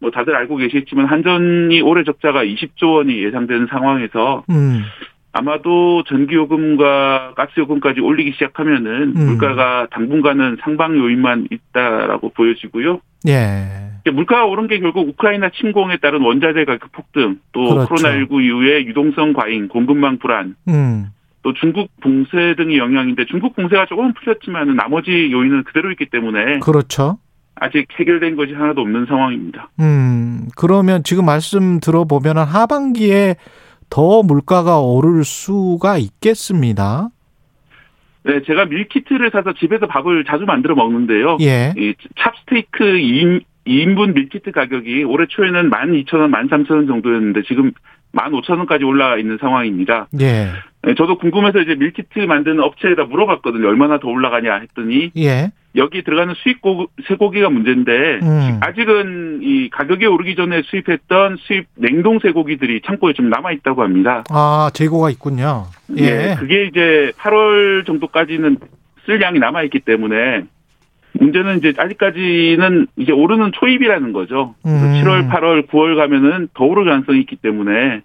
뭐 다들 알고 계시겠지만 한전이 올해 적자가 20조 원이 예상되는 상황에서 음. 아마도 전기요금과 가스요금까지 올리기 시작하면은 음. 물가가 당분간은 상방 요인만 있다라고 보여지고요. 예. 물가가 오른 게 결국 우크라이나 침공에 따른 원자재 가격 폭등, 또 그렇죠. 코로나19 이후에 유동성 과잉, 공급망 불안, 음. 또 중국 봉쇄 등의 영향인데 중국 봉쇄가 조금 풀렸지만 나머지 요인은 그대로 있기 때문에 그렇죠. 아직 해결된 것이 하나도 없는 상황입니다. 음. 그러면 지금 말씀 들어보면 하반기에 더 물가가 오를 수가 있겠습니다. 네, 제가 밀키트를 사서 집에서 밥을 자주 만들어 먹는데요. 예. 이 찹스테이크 2인, 2인분 밀키트 가격이 올해 초에는 12,000원, 13,000원 정도였는데 지금 15,000원까지 올라와 있는 상황입니다. 예. 네, 저도 궁금해서 이제 밀키트 만드는 업체에다 물어봤거든요. 얼마나 더 올라가냐 했더니 예. 여기 들어가는 수입 고, 쇠고기가 문제인데 음. 아직은 이 가격이 오르기 전에 수입했던 수입 냉동 쇠고기들이 창고에 좀 남아 있다고 합니다. 아, 재고가 있군요. 예. 예, 그게 이제 8월 정도까지는 쓸 양이 남아 있기 때문에 문제는 이제 아직까지는 이제 오르는 초입이라는 거죠. 음. 7월, 8월, 9월 가면은 더 오를 가능성이 있기 때문에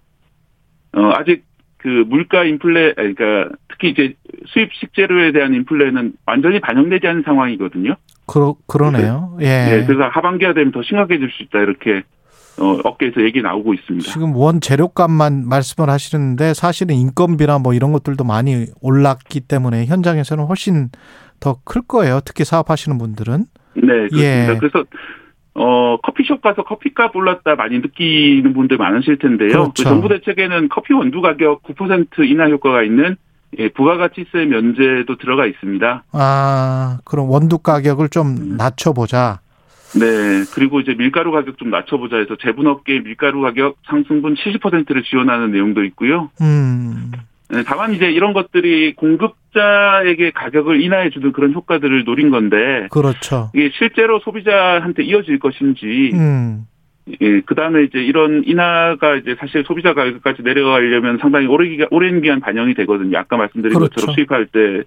어 아직 그 물가 인플레 그러니까 특히 이제 수입 식재료에 대한 인플레는 완전히 반영되지 않은 상황이거든요. 그러, 그러네요. 예. 예, 그래서 하반기가 되면 더 심각해질 수 있다 이렇게 어, 업계에서 얘기 나오고 있습니다. 지금 원 재료값만 말씀을 하시는데 사실은 인건비나 뭐 이런 것들도 많이 올랐기 때문에 현장에서는 훨씬 더 클 거예요. 특히 사업하시는 분들은. 네, 그렇습니다. 예. 그래서 어 커피숍 가서 커피값 올랐다 많이 느끼는 분들 많으실 텐데요. 그렇죠. 그 정부 대책에는 커피 원두 가격 9% 인하 효과가 있는 예, 부가가치세 면제도 들어가 있습니다. 아, 그럼 원두 가격을 좀 낮춰보자. 네, 그리고 이제 밀가루 가격 좀 낮춰보자 해서 제분업계 밀가루 가격 상승분 70%를 지원하는 내용도 있고요. 음, 네, 다만 이제 이런 것들이 공급자에게 가격을 인하해 주는 그런 효과들을 노린 건데 그렇죠. 이게 실제로 소비자한테 이어질 것인지 음, 예, 그 다음에 이제 이런 인하가 이제 사실 소비자 가격까지 내려가려면 상당히 오래 기간, 오랜 기간 반영이 되거든요. 아까 말씀드린 그렇죠. 것처럼 수입할 때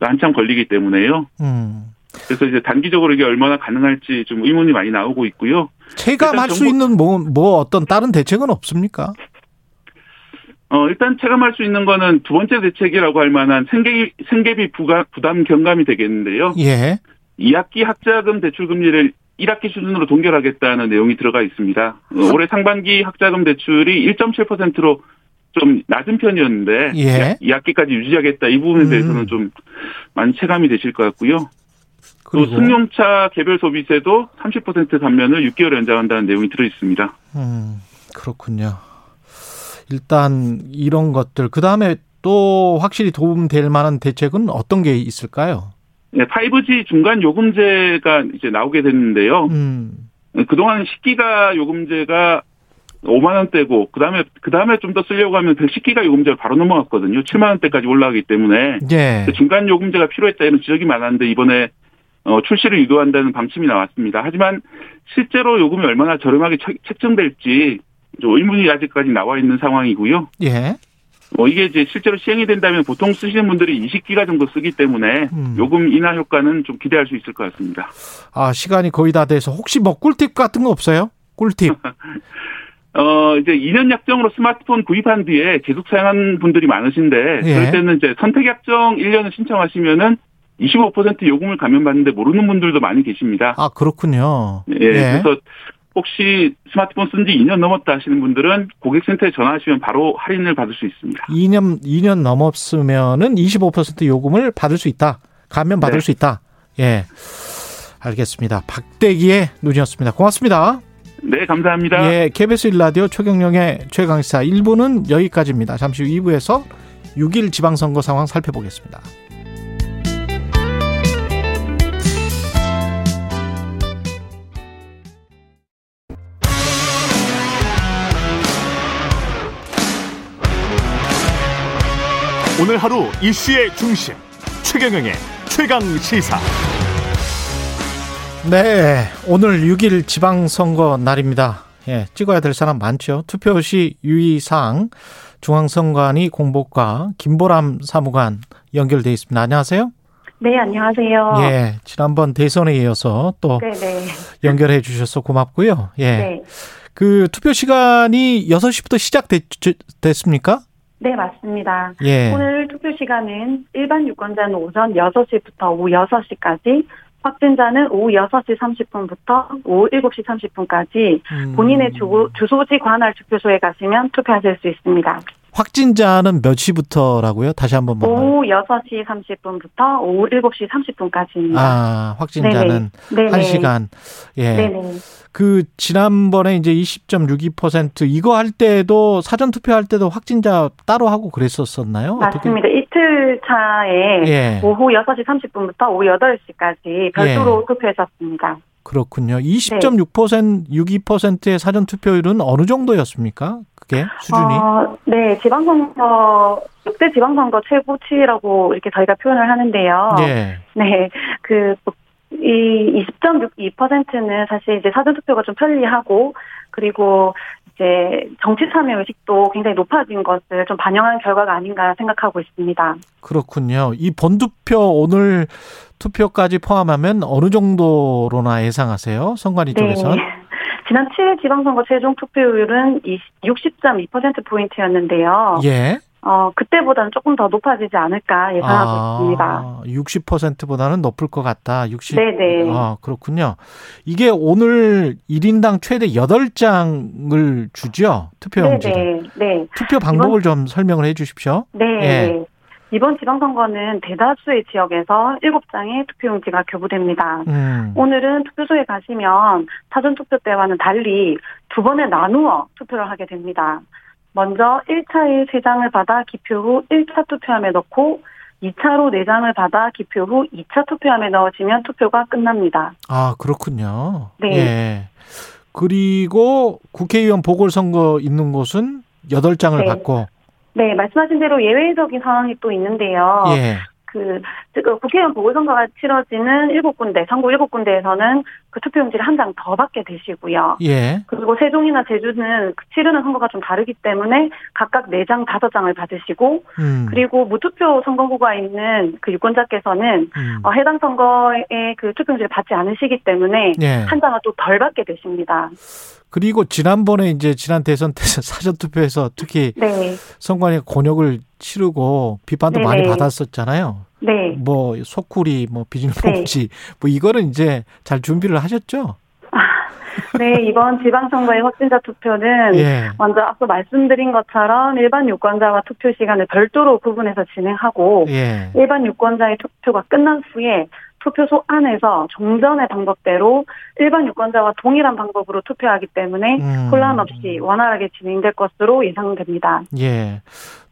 한참 걸리기 때문에요. 음. 그래서 이제 단기적으로 이게 얼마나 가능할지 좀 의문이 많이 나오고 있고요. 체감할 수 있는 뭐, 뭐 어떤 다른 대책은 없습니까? 어, 일단 체감할 수 있는 거는 두 번째 대책이라고 할 만한 생계비, 생계비 부가, 부담 경감이 되겠는데요. 예. 2학기 학자금 대출 금리를 1학기 수준으로 동결하겠다는 내용이 들어가 있습니다. 어, 올해 상반기 학자금 대출이 1.7%로 좀 낮은 편이었는데 예. 2학기까지 유지하겠다 이 부분에 음. 대해서는 좀 많이 체감이 되실 것 같고요. 또 그리고 승용차 개별 소비세도 30% 감면을 6개월 연장한다는 내용이 들어 있습니다. 음, 그렇군요. 일단 이런 것들 그 다음에 또 확실히 도움될 만한 대책은 어떤 게 있을까요? 네, 5G 중간 요금제가 이제 나오게 됐는데요. 음, 그동안 식기가 요금제가 5만 원대고 그다음에 그다음에 좀 더 쓰려고 하면 110기가 요금제가 바로 넘어갔거든요. 7만 원대까지 올라가기 때문에 예. 그 중간 요금제가 필요했다 이런 지적이 많았는데 이번에 어, 출시를 유도한다는 방침이 나왔습니다. 하지만 실제로 요금이 얼마나 저렴하게 책- 책정될지 좀 의문이 아직까지 나와 있는 상황이고요. 예. 어, 이게 이제 실제로 시행이 된다면 보통 쓰시는 분들이 20기가 정도 쓰기 때문에 음. 요금 인하 효과는 좀 기대할 수 있을 것 같습니다. 아, 시간이 거의 다 돼서 혹시 뭐 꿀팁 같은 거 없어요? 꿀팁. 어, 이제 2년 약정으로 스마트폰 구입한 뒤에 계속 사용하는 분들이 많으신데, 예. 그럴 때는 이제 선택 약정 1년을 신청하시면은 25% 요금을 감면받는데 모르는 분들도 많이 계십니다. 아, 그렇군요. 예, 그래서 혹시 스마트폰 쓴 지 2년 넘었다 하시는 분들은 고객센터에 전화하시면 바로 할인을 받을 수 있습니다. 2년 2년 넘었으면은 25% 요금을 받을 수 있다. 감면 받을 네. 수 있다. 예. 알겠습니다. 박대기의 눈이었습니다. 고맙습니다. 네, 감사합니다. 예, KBS 1라디오 최경령의 최강시사 1부는 여기까지입니다. 잠시 후 2부에서 6일 지방선거 상황 살펴보겠습니다. 오늘 하루 이슈의 중심 최경영의 최강 시사. 네, 오늘 6일 지방선거 날입니다. 예, 찍어야 될 사람 많죠. 투표 시 유의사항 중앙선관위 공보과 김보람 사무관 연결돼 있습니다. 안녕하세요. 네, 안녕하세요. 예, 지난번 대선에 이어서 또 네네. 연결해 주셔서 고맙고요. 예. 네. 그 투표 시간이 6시부터 시작됐습니까? 네, 맞습니다. 예. 오늘 투표 시간은 일반 유권자는 오전 6시부터 오후 6시까지, 확진자는 오후 6시 30분부터 오후 7시 30분까지 음. 본인의 주, 주소지 관할 투표소에 가시면 투표하실 수 있습니다. 확진자는 몇 시부터라고요? 다시 한번 뭐. 오후 6시 30분부터 오후 7시 30분까지입니다. 아, 확진자는 네네. 한 시간. 예. 네네. 그 지난번에 이제 20.62% 이거 할 때도 사전 투표할 때도 확진자 따로 하고 그랬었었나요? 맞습니다. 이틀 차에 예. 오후 6시 30분부터 오후 8시까지 별도로 투표했었습니다. 그렇군요. 네. 20.6% 62%의 사전 투표율은 어느 정도였습니까? 그게 수준이? 어, 네, 지방선거, 역대 지방선거 최고치라고 이렇게 저희가 표현을 하는데요. 예. 네, 그, 이 20.62%는 사실 이제 사전투표가 좀 편리하고, 그리고 이제 정치 참여 의식도 굉장히 높아진 것을 좀 반영한 결과가 아닌가 생각하고 있습니다. 그렇군요. 이 본투표 오늘 투표까지 포함하면 어느 정도로나 예상하세요? 선관위 쪽에서는? 네. 지난 7일 지방선거 최종 투표율은 60.2%포인트였는데요. 예. 어, 그때보다는 조금 더 높아지지 않을까 예상하고 있습니다. 60%보다는 높을 것 같다. 60. 네네. 아, 그렇군요. 이게 오늘 1인당 최대 8장을 주죠? 투표용지를. 네네. 네. 투표 방법을 좀 설명을 해 주십시오. 네. 예. 이번 지방선거는 대다수의 지역에서 7장의 투표용지가 교부됩니다. 음. 오늘은 투표소에 가시면 사전투표 때와는 달리 두 번에 나누어 투표를 하게 됩니다. 먼저 1차에 3장을 받아 기표 후 1차 투표함에 넣고 2차로 4장을 받아 기표 후 2차 투표함에 넣어지면 투표가 끝납니다. 아, 그렇군요. 네. 예. 그리고 국회의원 보궐선거 있는 곳은 8장을 네. 받고 네, 말씀하신 대로 예외적인 상황이 또 있는데요. 예. 그, 그 국회의원 보궐선거가 치러지는 7군데, 전국 7군데에서는 그 투표용지를 한 장 더 받게 되시고요. 예. 그리고 세종이나 제주는 그 치르는 선거가 좀 다르기 때문에 각각 4장, 5장을 받으시고, 음. 그리고 무투표 선거구가 있는 그 유권자께서는 음. 어, 해당 선거에 그 투표용지를 받지 않으시기 때문에 예. 한 장을 또 덜 받게 되십니다. 그리고 지난번에 이제 지난 대선 때 사전 투표에서 특히 네, 선관위 곤욕을 치르고 비판도 네네. 많이 받았었잖아요. 네. 뭐 소쿠리, 뭐 비즈니스 네. 뭐 이거는 이제 잘 준비를 하셨죠? 네, 이번 지방선거의 확진자 투표는 예. 먼저 앞서 말씀드린 것처럼 일반 유권자와 투표 시간을 별도로 구분해서 진행하고 예. 일반 유권자의 투표가 끝난 후에 투표소 안에서 종전의 방법대로 일반 유권자와 동일한 방법으로 투표하기 때문에 음. 혼란 없이 원활하게 진행될 것으로 예상됩니다. 예.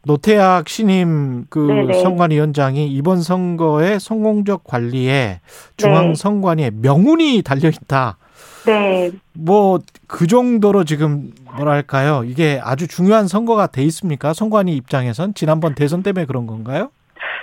노태학 신임 그 네네. 선관위원장이 이번 선거의 성공적 관리에 네. 중앙 선관위에 명운이 달려 있다. 네, 뭐 그 정도로 지금 뭐랄까요? 이게 아주 중요한 선거가 돼 있습니까? 선관위 입장에선 지난번 대선 때문에 그런 건가요?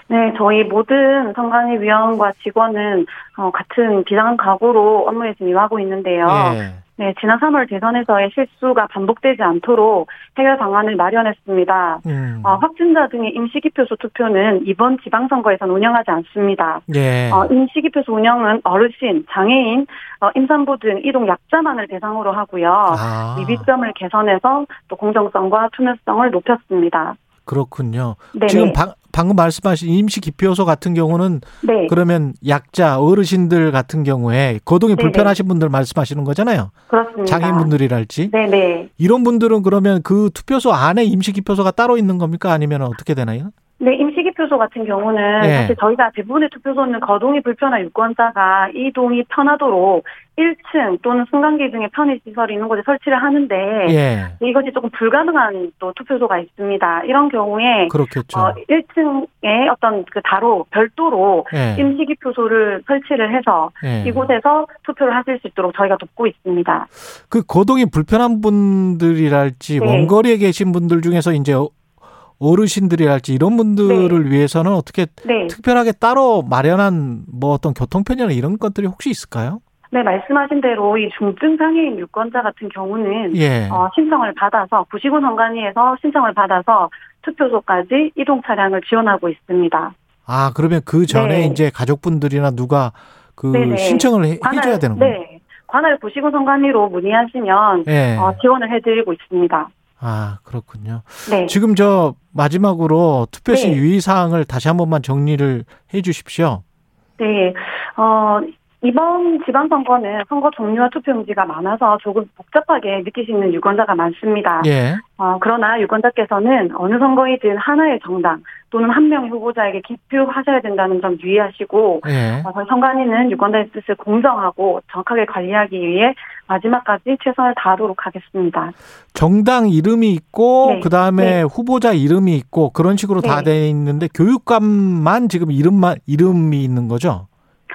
네, 저희 모든 선관위 위원과 직원은 어, 같은 비상 각오로 업무에 지금 임하고 있는데요. 예. 네, 지난 3월 대선에서의 실수가 반복되지 않도록 해결 방안을 마련했습니다. 음. 어, 확진자 등의 임시기표소 투표는 이번 지방선거에선 운영하지 않습니다. 예. 어, 임시기표소 운영은 어르신, 장애인, 어, 임산부 등 이동 약자만을 대상으로 하고요. 아. 미비점을 개선해서 또 공정성과 투명성을 높였습니다. 그렇군요. 네, 지금 방, 방금 말씀하신 임시 기표소 같은 경우는 네, 그러면 약자 어르신들 같은 경우에 거동이 네네. 불편하신 분들 말씀하시는 거잖아요. 그렇습니다. 장애인분들이랄지 네, 네. 이런 분들은 그러면 그 투표소 안에 임시 기표소가 따로 있는 겁니까 아니면 어떻게 되나요? 네, 임시기표소 같은 경우는 예. 사실 저희가 대부분의 투표소는 거동이 불편한 유권자가 이동이 편하도록 1층 또는 승강기 등의 편의시설이 있는 곳에 설치를 하는데 예. 이것이 조금 불가능한 또 투표소가 있습니다. 이런 경우에 그렇겠죠. 어, 1층에 어떤 그 다로 별도로 예. 임시기표소를 설치를 해서 예. 이곳에서 투표를 하실 수 있도록 저희가 돕고 있습니다. 그 거동이 불편한 분들이랄지 네. 원거리에 계신 분들 중에서 이제 어- 어르신들이랄지 이런 분들을 위해서는 어떻게 네. 특별하게 따로 마련한 뭐 어떤 교통편이나 이런 것들이 혹시 있을까요? 네, 말씀하신 대로 이 중증 장애인 유권자 같은 경우는 예. 어, 신청을 받아서 구시군 선관위에서 신청을 받아서 투표소까지 이동 차량을 지원하고 있습니다. 아, 그러면 그 전에 네. 이제 가족분들이나 누가 그 네네. 신청을 해, 해줘야 되는 거예요? 네. 관할 구시군 선관위로 문의하시면 예. 어, 지원을 해드리고 있습니다. 아, 그렇군요. 네. 지금 저 마지막으로 투표시 네. 유의 사항을 다시 한 번만 정리를 해 주십시오. 네. 어, 이번 지방선거는 선거 종류와 투표용지가 많아서 조금 복잡하게 느끼시는 유권자가 많습니다. 예. 어, 그러나 유권자께서는 어느 선거이든 하나의 정당 또는 한 명의 후보자에게 기표하셔야 된다는 점 유의하시고 예. 어, 선관위는 유권자의 뜻을 공정하고 정확하게 관리하기 위해 마지막까지 최선을 다하도록 하겠습니다. 정당 이름이 있고 네. 그다음에 네. 후보자 이름이 있고 그런 식으로 다 네. 돼 있는데 교육감만 지금 이름만 이름이 있는 거죠?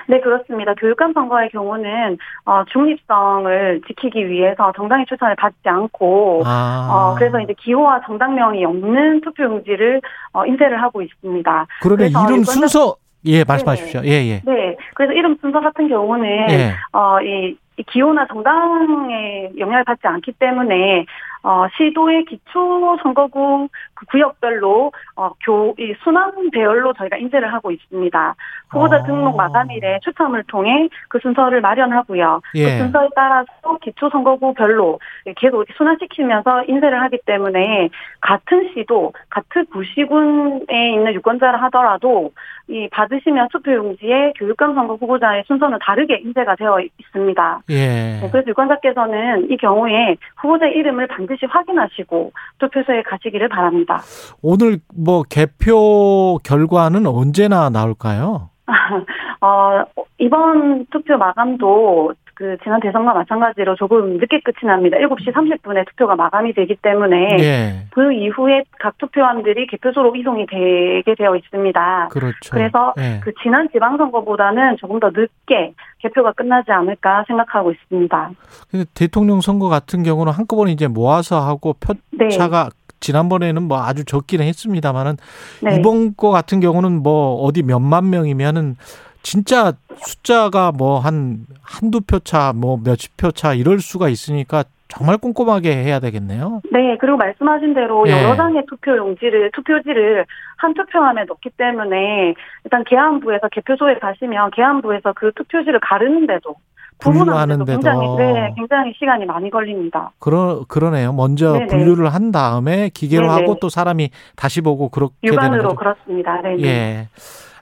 네, 그렇습니다. 교육감 선거의 경우는 어, 중립성을 지키기 위해서 정당의 추천을 받지 않고 아. 어, 그래서 이제 기호와 정당명이 없는 투표용지를 어, 인쇄를 하고 있습니다. 그러면 이름 순서 예, 말씀하십시오. 예, 예. 네, 그래서 이름 순서 같은 경우는 예. 어, 이, 이 기호나 정당에 영향을 받지 않기 때문에 어, 시도의 기초 선거구 그 구역별로 어, 교, 이 순환 배열로 저희가 인쇄를 하고 있습니다. 후보자 어. 등록 마감일에 추첨을 통해 그 순서를 마련하고요. 예. 그 순서에 따라서 기초 선거구별로 계속 순환시키면서 인쇄를 하기 때문에 같은 시도, 같은 구시군에 있는 유권자를 하더라도 이 받으시면 투표용지에 교육감 선거 후보자의 순서는 다르게 인쇄가 되어 있습니다. 예. 네, 그래서 유권자께서는 이 경우에 후보자의 이름을 반드시 확인하시고 투표소에 가시기를 바랍니다. 오늘 뭐 개표 결과는 언제나 나올까요? 어, 이번 투표 마감도 그 지난 대선과 마찬가지로 조금 늦게 끝이 납니다. 7시 30분에 투표가 마감이 되기 때문에 예. 그 이후에 각 투표함들이 개표소로 이송이 되게 되어 있습니다. 그렇죠. 그래서 예. 그 지난 지방선거보다는 조금 더 늦게 개표가 끝나지 않을까 생각하고 있습니다. 근데 대통령 선거 같은 경우는 한꺼번에 이제 모아서 하고 네. 표차가 지난번에는 뭐 아주 적기는 했습니다만은 네. 이번 거 같은 경우는 뭐 어디 몇만 명이면은 진짜 숫자가 뭐 한 한두 표 차, 뭐 몇십 표 차 이럴 수가 있으니까 정말 꼼꼼하게 해야 되겠네요. 네, 그리고 말씀하신 대로 예. 여러 장의 투표 용지를, 투표지를 한 투표함에 넣기 때문에 일단 계안부에서 개표소에 가시면 계안부에서 그 투표지를 가르는데도 분류하는데도. 굉장히, 네, 굉장히 시간이 많이 걸립니다. 그러 그러네요. 먼저 네네. 분류를 한 다음에 기계로 네네. 하고 또 사람이 다시 보고 그렇게 되는 육안으로 거죠. 그렇습니다. 네. 예.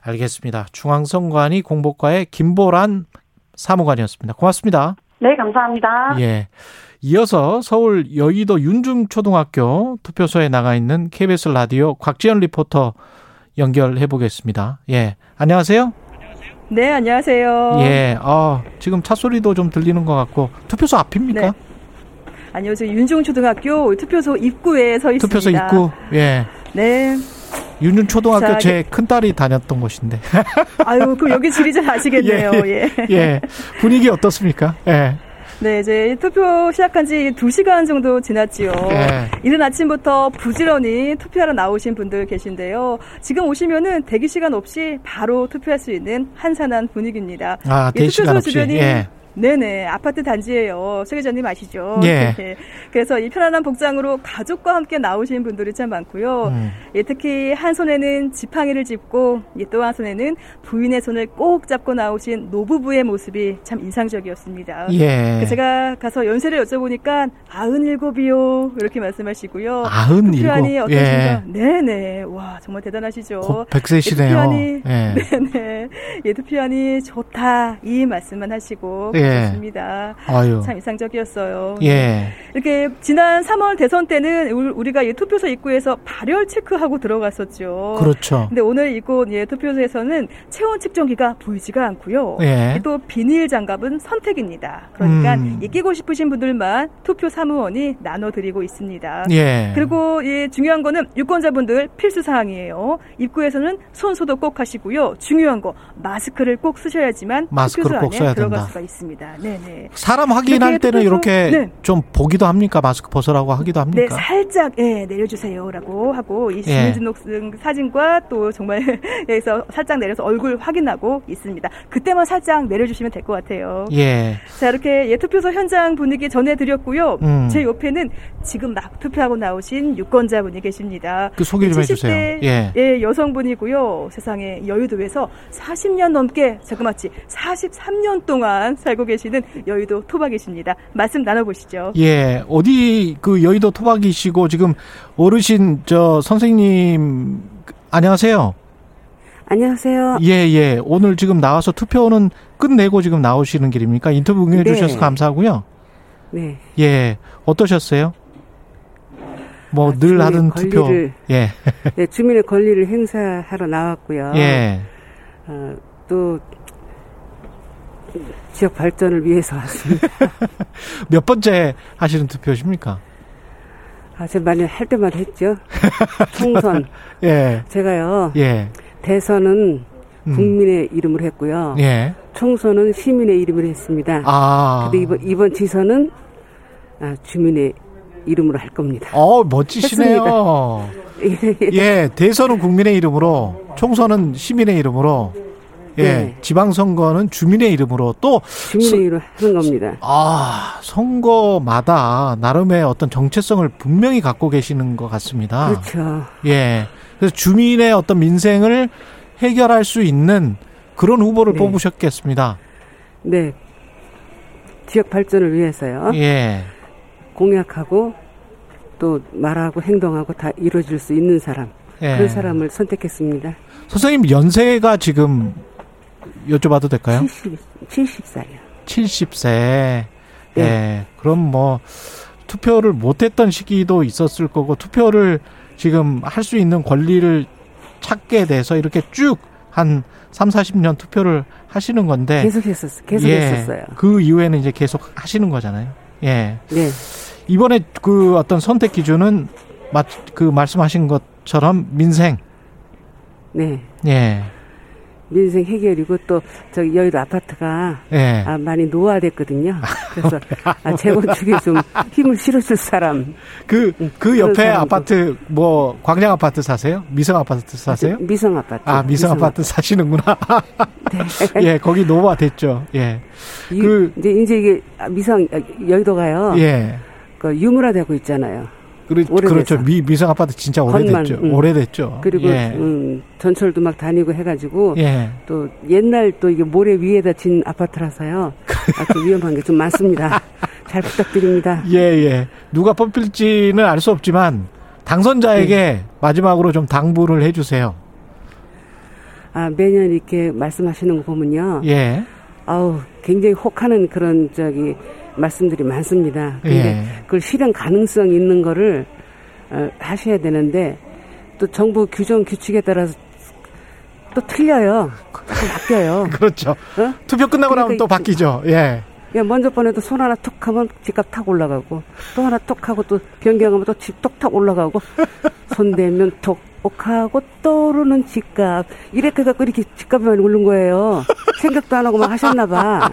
알겠습니다. 중앙선관위 공보과의 김보란 사무관이었습니다. 고맙습니다. 네, 감사합니다. 예. 이어서 서울 여의도 윤중초등학교 투표소에 나가 있는 KBS 라디오 곽지연 리포터 연결해 보겠습니다. 예. 안녕하세요. 네, 안녕하세요. 예. 아, 지금 차 소리도 좀 들리는 것 같고 투표소 앞입니까? 네. 아니요, 저 윤중초등학교 투표소 입구에 서 있습니다. 투표소 입구. 예. 네. 윤중초등학교 자, 제 큰딸이 다녔던 곳인데. 아유, 그럼 여기 지리 잘 아시겠네요. 예. 예. 분위기 어떻습니까? 예. 네, 이제 투표 시작한 지 2시간 정도 지났지요. 예. 이른 아침부터 부지런히 투표하러 나오신 분들 계신데요. 지금 오시면은 대기 시간 없이 바로 투표할 수 있는 한산한 분위기입니다. 아, 이 대시간 투표소 없이. 주변이 예. 네네 아파트 단지예요. 崔 기자님 아시죠? 예. 네. 그래서 이 편안한 복장으로 가족과 함께 나오신 분들이 참 많고요. 음. 예, 특히 한 손에는 지팡이를 짚고 예, 또한 손에는 부인의 손을 꼭 잡고 나오신 노부부의 모습이 참 인상적이었습니다. 예. 그 제가 가서 연세를 여쭤보니까 아흔일곱이요 이렇게 말씀하시고요. 아흔 일곱. 투표하니 어떠신가? 예. 네네. 와 정말 대단하시죠. 곧 100세시네요. 투표하니 예. 네네. 예 투표하니 좋다 이 말씀만 하시고 예. 그렇습니다. 아유. 참 인상적이었어요. 예. 이렇게 지난 3월 대선 때는 우- 우리가 이 투표소 입구에서 발열 체크하고 들어갔었죠. 그렇죠. 근데 오늘 이곳 예, 투표소에서는 체온 측정기가 보이지가 않고요. 예. 또 비닐 장갑은 선택입니다. 그러니까 음. 이 끼고 싶으신 분들만 투표 사무원이 나눠드리고 있습니다. 예. 그리고 예, 중요한 거는 유권자분들 필수 사항이에요. 입구에서는 손 소독 꼭 하시고요. 중요한 거 마스크를 꼭 쓰셔야지만 마스크를 투표소 꼭 안에 들어갈 된다. 수가 있습니다. 네네. 사람 확인할 때는 이렇게 네. 좀 보기도 합니까? 마스크 벗으라고 하기도 네, 합니까? 살짝 예, 내려주세요라고 하고 이 예. 주민등록증 사진과 또 정말 여기서 살짝 내려서 얼굴 확인하고 있습니다. 그때만 살짝 내려주시면 될 것 같아요. 예. 자 이렇게 예, 투표소 현장 분위기 전해드렸고요. 음. 제 옆에는 지금 막 투표하고 나오신 유권자분이 계십니다. 그 소개 좀 해주세요. 70대 예. 예, 여성분이고요. 세상에 여의도에서 40년 넘게 자그마치 43년 동안 살고 하고 계시는 여의도 토박이십니다. 말씀 나눠보시죠. 예, 어디 그 여의도 토박이시고 지금 어르신 저 선생님 안녕하세요. 안녕하세요. 예, 예. 오늘 지금 나와서 투표는 끝내고 지금 나오시는 길입니까? 인터뷰 응해 주셔서 네. 감사하고요. 네. 예. 어떠셨어요? 뭐 아, 늘 하던 투표. 예. 네, 주민의 권리를 행사하러 나왔고요. 예. 어, 또 지역 발전을 위해서 왔습니다. 몇 번째 하시는 투표십니까? 아, 제가 많이 할 때마다 했죠. 총선. 예. 제가요. 예. 대선은 음. 국민의 이름으로 했고요. 예. 총선은 시민의 이름으로 했습니다. 아. 근데 이번, 이번 지선은 아, 주민의 이름으로 할 겁니다. 어, 멋지시네요. 예, 대선은 국민의 이름으로, 총선은 시민의 이름으로, 예, 네. 지방선거는 주민의 이름으로 또, 주민의 이름으로 하는 겁니다. 아, 선거마다 나름의 어떤 정체성을 분명히 갖고 계시는 것 같습니다. 그렇죠. 예. 그래서 주민의 어떤 민생을 해결할 수 있는 그런 후보를 네. 뽑으셨겠습니다. 네. 지역 발전을 위해서요. 예. 공약하고 또 말하고 행동하고 다 이루어질 수 있는 사람. 예. 그런 사람을 선택했습니다. 선생님 연세가 지금 여쭤봐도 될까요? 70, 70살이요. 70세. 네. 예. 그럼 뭐 투표를 못 했던 시기도 있었을 거고 투표를 지금 할 수 있는 권리를 찾게 돼서 이렇게 쭉 한 3, 40년 투표를 하시는 건데 계속 했었어. 계속 예. 했었어요. 그 이후에는 이제 계속 하시는 거잖아요. 예. 네. 이번에 그 어떤 선택 기준은 마, 그 말씀하신 것처럼 민생. 네. 예. 민생 해결이고 또 저기 여의도 아파트가 예. 아, 많이 노화됐거든요. 그래서 아, 재건축에 좀 힘을 실어줄 사람. 그, 그 그런 옆에 사람도. 아파트, 뭐, 광장 아파트 사세요? 미성 아파트 사세요? 미성 아파트. 아, 미성 아파트 사시는구나. 예, 거기 노화 됐죠. 예. 이, 그- 이제 이제 이게 미성 아, 여의도가요. 예. 그 유물화되고 있잖아요. 그렇. 그렇죠. 미, 미성 아파트 진짜 건만, 오래됐죠. 음. 오래됐죠. 그리고 예. 음, 전철도 막 다니고 해가지고 예. 또 옛날 또 이게 모래 위에다 진 아파트라서요. 아주 위험한 게 좀 많습니다. 잘 부탁드립니다. 예, 예. 누가 뽑힐지는 알 수 없지만 당선자에게 네. 마지막으로 좀 당부를 해주세요. 아 매년 이렇게 말씀하시는 거 보면요. 예. 아우 굉장히 혹하는 그런 저기 말씀들이 많습니다. 근데 예. 그걸 실현 가능성 있는 거를 어, 하셔야 되는데 또 정부 규정 규칙에 따라서 또 틀려요. 또 바뀌어요. 그렇죠. 어? 투표 끝나고 나면 그러니까 또 이- 바뀌죠. 예. 야, 먼저 번에도 손 하나 툭 하면 집값 탁 올라가고, 또 하나 툭 하고 또 변경하면 또 집 톡 탁 올라가고, 손 대면 톡, 옥하고 떠오르는 집값. 이렇게 해갖고 이렇게 집값이 많이 오른 거예요. 생각도 안 하고 막 하셨나 봐.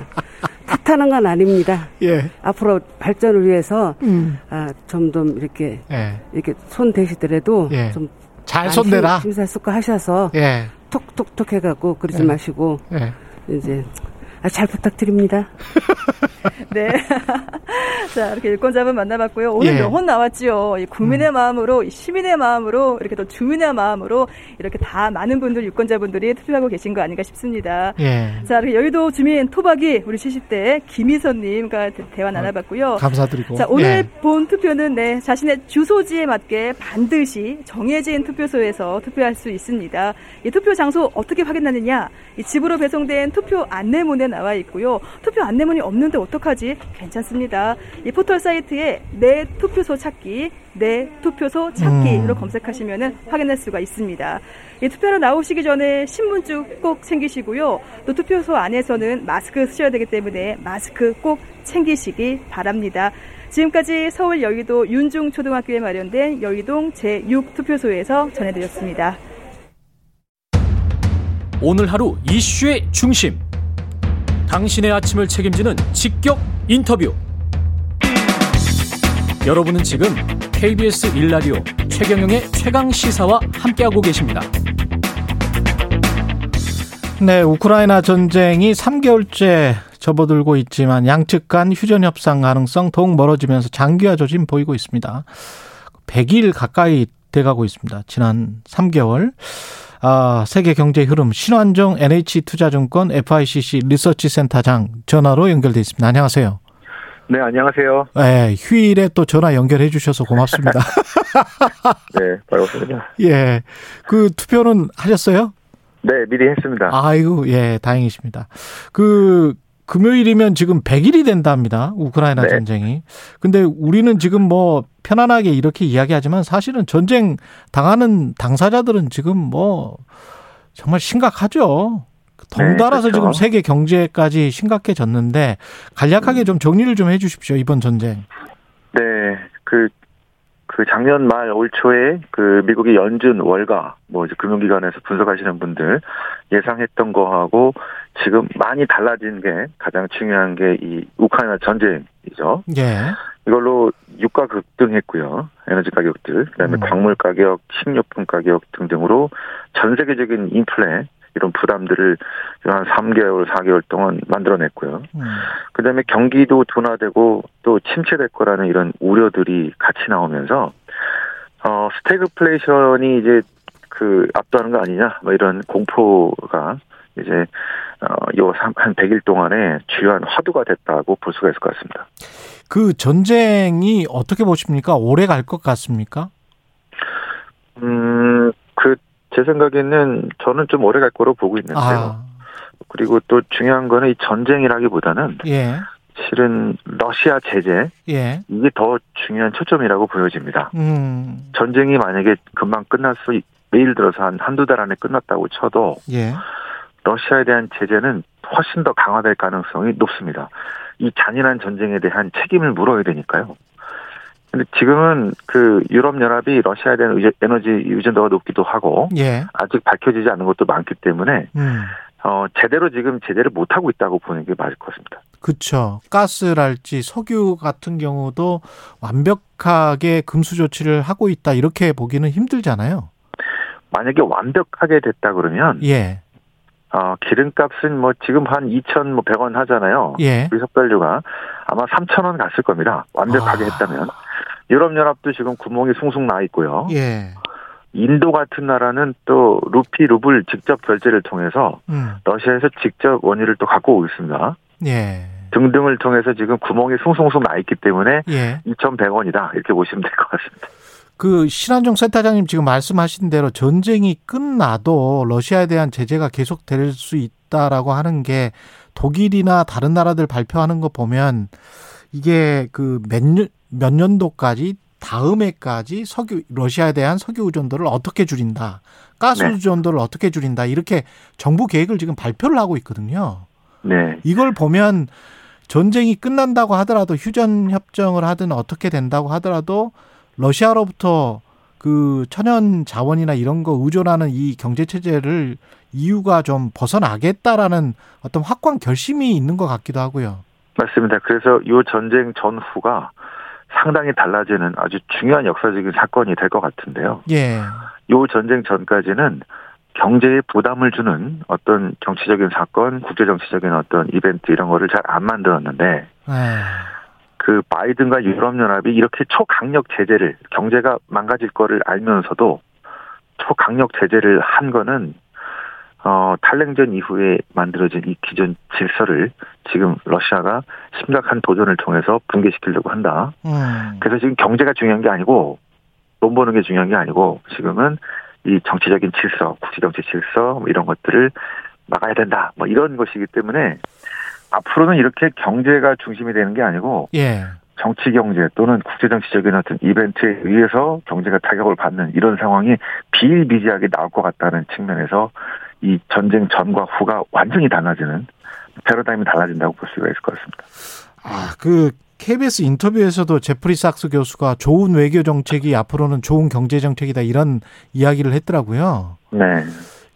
탓하는 건 아닙니다. 예. 앞으로 발전을 위해서, 음. 아, 점점 이렇게, 예. 이렇게 손 대시더라도, 예. 좀. 잘 많이 손대라. 심사숙고 하셔서, 예. 톡톡톡 해갖고 그러지 예. 마시고, 예. 이제, 아, 잘 부탁드립니다. 네. 자, 이렇게 유권자분 만나봤고요. 오늘 예. 명언 나왔지요. 이 국민의 마음으로, 이 시민의 마음으로, 이렇게 또 주민의 마음으로, 이렇게 다 많은 분들, 유권자분들이 투표하고 계신 거 아닌가 싶습니다. 예. 자, 이렇게 여의도 주민 토박이 우리 70대 김희선님과 대- 대화 나눠봤고요. 감사드리고. 자, 오늘 예. 본 투표는 네, 자신의 주소지에 맞게 반드시 정해진 투표소에서 투표할 수 있습니다. 이 투표 장소 어떻게 확인하느냐? 이 집으로 배송된 투표 안내문에 나와 있고요. 투표 안내문이 없는데 어떡하지? 괜찮습니다. 이 포털 사이트에 내 투표소 찾기, 내 투표소 찾기로 음. 검색하시면 확인할 수가 있습니다. 이 투표로 나오시기 전에 신분증 꼭 챙기시고요. 또 투표소 안에서는 마스크 쓰셔야 되기 때문에 마스크 꼭 챙기시기 바랍니다. 지금까지 서울 여의도 윤중초등학교에 마련된 여의동 제6투표소에서 전해드렸습니다. 오늘 하루 이슈의 중심. 당신의 아침을 책임지는 직격 인터뷰. 여러분은 지금 KBS 일라디오 최경영의 최강 시사와 함께하고 계십니다. 네, 우크라이나 전쟁이 3개월째 접어들고 있지만 양측 간 휴전 협상 가능성 더욱 멀어지면서 장기화 조짐 보이고 있습니다. 100일 가까이 돼가고 있습니다. 지난 3개월. 아, 세계 경제 흐름 신환종 NH투자증권 FICC 리서치 센터장 전화로 연결돼 있습니다. 안녕하세요. 네, 안녕하세요. 네, 휴일에 또 전화 연결해 주셔서 고맙습니다. 네, 반갑습니다. 예. 그 투표는 하셨어요? 네, 미리 했습니다. 아이고, 예, 다행이십니다. 그 금요일이면 지금 100일이 된답니다. 우크라이나 네. 전쟁이. 근데 우리는 지금 뭐 편안하게 이렇게 이야기하지만 사실은 전쟁 당하는 당사자들은 지금 뭐 정말 심각하죠. 덩달아서 네, 그렇죠. 지금 세계 경제까지 심각해졌는데 간략하게 좀 정리를 좀 해주십시오 이번 전쟁. 네, 그, 그 작년 말 올 초에 그 미국의 연준 월가, 뭐 이제 금융기관에서 분석하시는 분들 예상했던 거하고 지금 많이 달라진 게 가장 중요한 게 이 우크라이나 전쟁이죠. 예. 이걸로 유가 급등했고요. 에너지 가격들, 그다음에 음. 광물 가격, 식료품 가격 등등으로 전 세계적인 인플레 이런 부담들을 한 3개월, 4개월 동안 만들어냈고요. 음. 그다음에 경기도 둔화되고 또 침체될 거라는 이런 우려들이 같이 나오면서 어 스태그플레이션이 이제 그 압도하는 거 아니냐 뭐 이런 공포가 이제 어요한 100일 동안에 주요한 화두가 됐다고 볼 수가 있을 것 같습니다. 그 전쟁이 어떻게 보십니까? 오래 갈 것 같습니까? 음, 그, 제 생각에는 저는 좀 오래 갈 거로 보고 있는데요. 아, 그리고 또 중요한 거는 이 전쟁이라기보다는 예, 실은 러시아 제재, 예, 이게 더 중요한 초점이라고 보여집니다. 음, 전쟁이 만약에 금방 끝날 수, 있- 예를 들어서 한 한두 달 안에 끝났다고 쳐도 예, 러시아에 대한 제재는 훨씬 더 강화될 가능성이 높습니다. 이 잔인한 전쟁에 대한 책임을 물어야 되니까요. 근데 지금은 그 유럽연합이 러시아에 대한 에너지 의존도가 높기도 하고 예, 아직 밝혀지지 않은 것도 많기 때문에 음, 어 제대로 지금 제재를 못 하고 있다고 보는 게 맞을 것 같습니다. 그쵸. 가스랄지 석유 같은 경우도 완벽하게 금수 조치를 하고 있다 이렇게 보기는 힘들잖아요. 만약에 완벽하게 됐다 그러면 예, 어 기름값은 뭐 지금 한 2,100원 하잖아요. 예, 우리 섭달료가 아마 3,000원 갔을 겁니다. 완벽하게 아. 했다면. 유럽연합도 지금 구멍이 숭숭 나 있고요. 예, 인도 같은 나라는 또 루피 루블 직접 결제를 통해서 음, 러시아에서 직접 원유를 또 갖고 오고 있습니다. 예, 등등을 통해서 지금 구멍이 숭숭숭 나 있기 때문에 예. 2,100원이다 이렇게 보시면 될 것 같습니다. 그 신한종 센터장님 지금 말씀하신 대로 전쟁이 끝나도 러시아에 대한 제재가 계속될 수 있다라고 하는 게 독일이나 다른 나라들 발표하는 거 보면 이게 그 몇 년, 몇 년도까지 다음 해까지 석유 러시아에 대한 석유 의존도를 어떻게 줄인다. 가스 네. 의존도를 어떻게 줄인다. 이렇게 정부 계획을 지금 발표를 하고 있거든요. 네. 이걸 보면 전쟁이 끝난다고 하더라도 휴전 협정을 하든 어떻게 된다고 하더라도 러시아로부터 그 천연 자원이나 이런 거 의존하는 이 경제 체제를 이유가 좀 벗어나겠다라는 어떤 확고한 결심이 있는 것 같기도 하고요. 맞습니다. 그래서 이 전쟁 전후가 상당히 달라지는 아주 중요한 역사적인 사건이 될 것 같은데요. 예. 이 전쟁 전까지는 경제에 부담을 주는 어떤 정치적인 사건, 국제 정치적인 어떤 이벤트 이런 거를 잘 안 만들었는데 예. 그 바이든과 유럽연합이 이렇게 초강력 제재를 경제가 망가질 거를 알면서도 초강력 제재를 한 거는 어 탈냉전 이후에 만들어진 이 기존 질서를 지금 러시아가 심각한 도전을 통해서 붕괴시키려고 한다. 음. 그래서 지금 경제가 중요한 게 아니고 돈 버는 게 중요한 게 아니고 지금은 이 정치적인 질서, 국제정치 질서 뭐 이런 것들을 막아야 된다. 뭐 이런 것이기 때문에 앞으로는 이렇게 경제가 중심이 되는 게 아니고 예. 정치 경제 또는 국제 정치적인 어떤 이벤트에 의해서 경제가 타격을 받는 이런 상황이 비일비재하게 나올 것 같다는 측면에서 이 전쟁 전과 후가 완전히 달라지는 패러다임이 달라진다고 볼 수가 있을 것 같습니다. 아, 그 KBS 인터뷰에서도 제프리 sak스 교수가 좋은 외교 정책이 앞으로는 좋은 경제 정책이다 이런 이야기를 했더라고요. 네.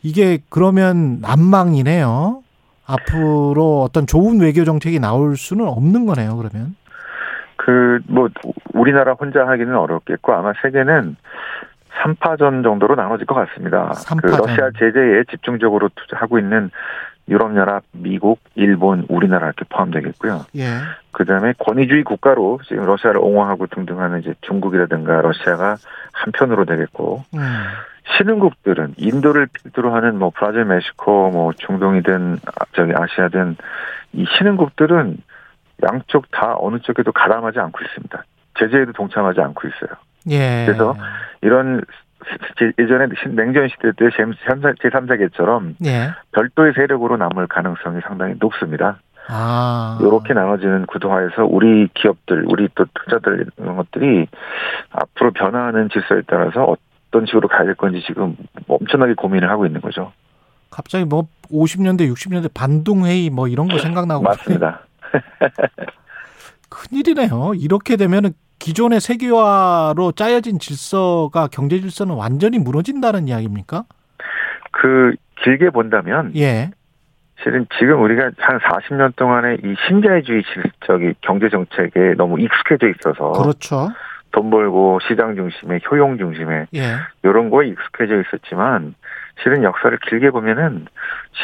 이게 그러면 난망이네요. 앞으로 어떤 좋은 외교 정책이 나올 수는 없는 거네요. 그러면. 그, 뭐, 우리나라 혼자 하기는 어렵겠고, 아마 세계는 3파전 정도로 나눠질 것 같습니다. 그 삼파전. 러시아 제재에 집중적으로 투자하고 있는 유럽연합, 미국, 일본, 우리나라 이렇게 포함되겠고요. 예. 그 다음에 권위주의 국가로 지금 러시아를 옹호하고 등등하는 이제 중국이라든가 러시아가 한편으로 되겠고 음. 신흥국들은 인도를 필두로 하는 뭐 브라질, 멕시코, 뭐 중동이든 아, 저기 아시아든 이 신흥국들은 양쪽 다 어느 쪽에도 가담하지 않고 있습니다. 제재에도 동참하지 않고 있어요. 예. 그래서 이런 제- 예전에 신- 냉전 시대 때 제3세계처럼 예. 별도의 세력으로 남을 가능성이 상당히 높습니다. 아. 이렇게 나눠지는 구도화에서 우리 기업들, 우리 또 투자들 이런 것들이 앞으로 변화하는 질서에 따라서 어떤 식으로 가야 될 건지 지금 엄청나게 고민을 하고 있는 거죠. 갑자기 뭐 50년대, 60년대 반동회의 뭐 이런 거 생각나고 맞습니다. 큰일이네요. 이렇게 되면은 기존의 세계화로 짜여진 질서가 경제 질서는 완전히 무너진다는 이야기입니까? 그 길게 본다면 예. 실은 지금 우리가 한 40년 동안의 이 신자유주의 저기 경제 정책에 너무 익숙해져 있어서 그렇죠. 돈 벌고 시장 중심에 효용 중심에 예. 이런 거에 익숙해져 있었지만 실은 역사를 길게 보면은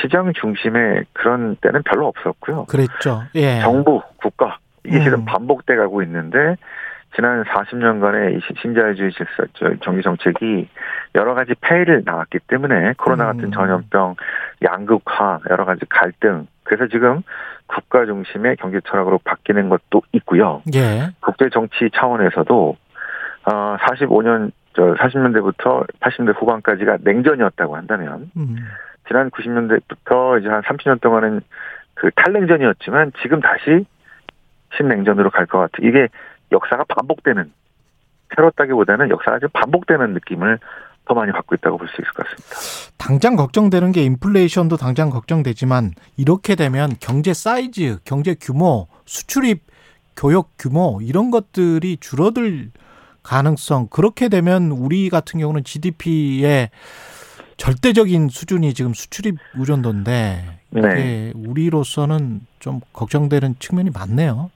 시장 중심의 그런 때는 별로 없었고요. 그랬죠. 예. 정부, 국가 이게 음. 지금 반복돼 가고 있는데 지난 40년간의 이 신자유주의 질서, 저 경제 정책이 여러 가지 폐해를 나왔기 때문에 코로나 같은 음. 전염병, 양극화, 여러 가지 갈등. 그래서 지금 국가 중심의 경제 철학으로 바뀌는 것도 있고요. 예. 국제 정치 차원에서도 어 45년 저 40년대부터 80년대 후반까지가 냉전이었다고 한다면 음. 지난 90년대부터 이제 한 30년 동안은 그 탈냉전이었지만 지금 다시 신냉전으로 갈 것 같아. 이게 역사가 반복되는 새롭다기보다는 역사가 좀 반복되는 느낌을 더 많이 받고 있다고 볼 수 있을 것 같습니다. 당장 걱정되는 게 인플레이션도 당장 걱정되지만 이렇게 되면 경제 사이즈, 경제 규모, 수출입 교역 규모 이런 것들이 줄어들 가능성 그렇게 되면 우리 같은 경우는 GDP의 절대적인 수준이 지금 수출입 의존도인데 네. 우리로서는 좀 걱정되는 측면이 많네요.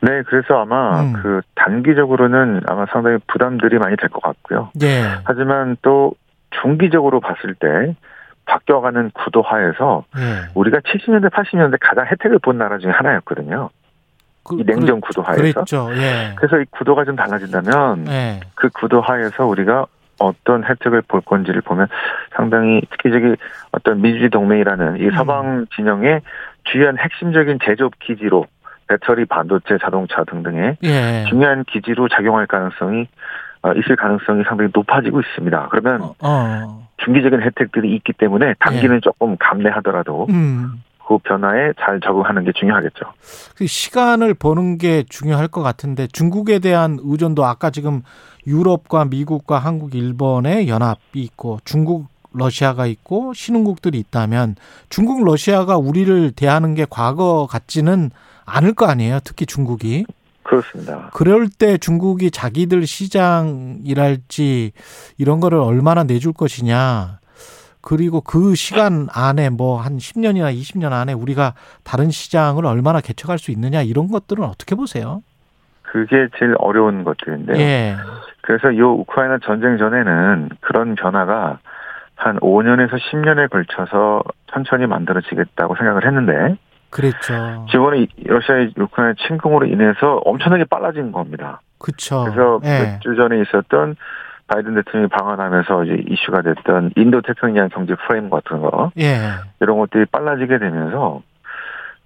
네, 그래서 아마 음. 그 단기적으로는 아마 상당히 부담들이 많이 될 것 같고요. 예. 하지만 또 중기적으로 봤을 때 바뀌어가는 구도화에서 예. 우리가 70년대, 80년대 가장 혜택을 본 나라 중에 하나였거든요. 그, 이 냉전 구도하에서. 그랬죠. 예. 그래서 이 구도가 좀 달라진다면 예. 그 구도하에서 우리가 어떤 혜택을 볼 건지를 보면 상당히 특히 저기 어떤 민주주의 동맹이라는 이 음. 서방 진영의 주요한 핵심적인 제조업 기지로 배터리, 반도체, 자동차 등등의 예. 중요한 기지로 작용할 가능성이 어, 있을 가능성이 상당히 높아지고 있습니다. 그러면 어. 중기적인 혜택들이 있기 때문에 단기는 조금 감내하더라도 음. 그 변화에 잘 적응하는 게 중요하겠죠. 그 시간을 버는 게 중요할 것 같은데 중국에 대한 의존도 아까 지금 유럽과 미국과 한국, 일본의 연합이 있고 중국, 러시아가 있고 신흥국들이 있다면 중국, 러시아가 우리를 대하는 게 과거 같지는 않을 거 아니에요. 특히 중국이. 그렇습니다. 그럴 때 중국이 자기들 시장이랄지 이런 거를 얼마나 내줄 것이냐. 그리고 그 시간 안에 뭐 한 10년이나 20년 안에 우리가 다른 시장을 얼마나 개척할 수 있느냐 이런 것들은 어떻게 보세요? 그게 제일 어려운 것들인데요. 예. 그래서 이 우크라이나 전쟁 전에는 그런 변화가 한 5년에서 10년에 걸쳐서 천천히 만들어지겠다고 생각을 했는데 그랬죠. 지금은 이 러시아의 우크라이나 침공으로 인해서 엄청나게 빨라진 겁니다. 그렇죠. 그래서 예. 몇주 전에 있었던 바이든 대통령이 방한하면서 이제 이슈가 됐던 인도 태평양 경제 프레임 같은 거 예. 이런 것들이 빨라지게 되면서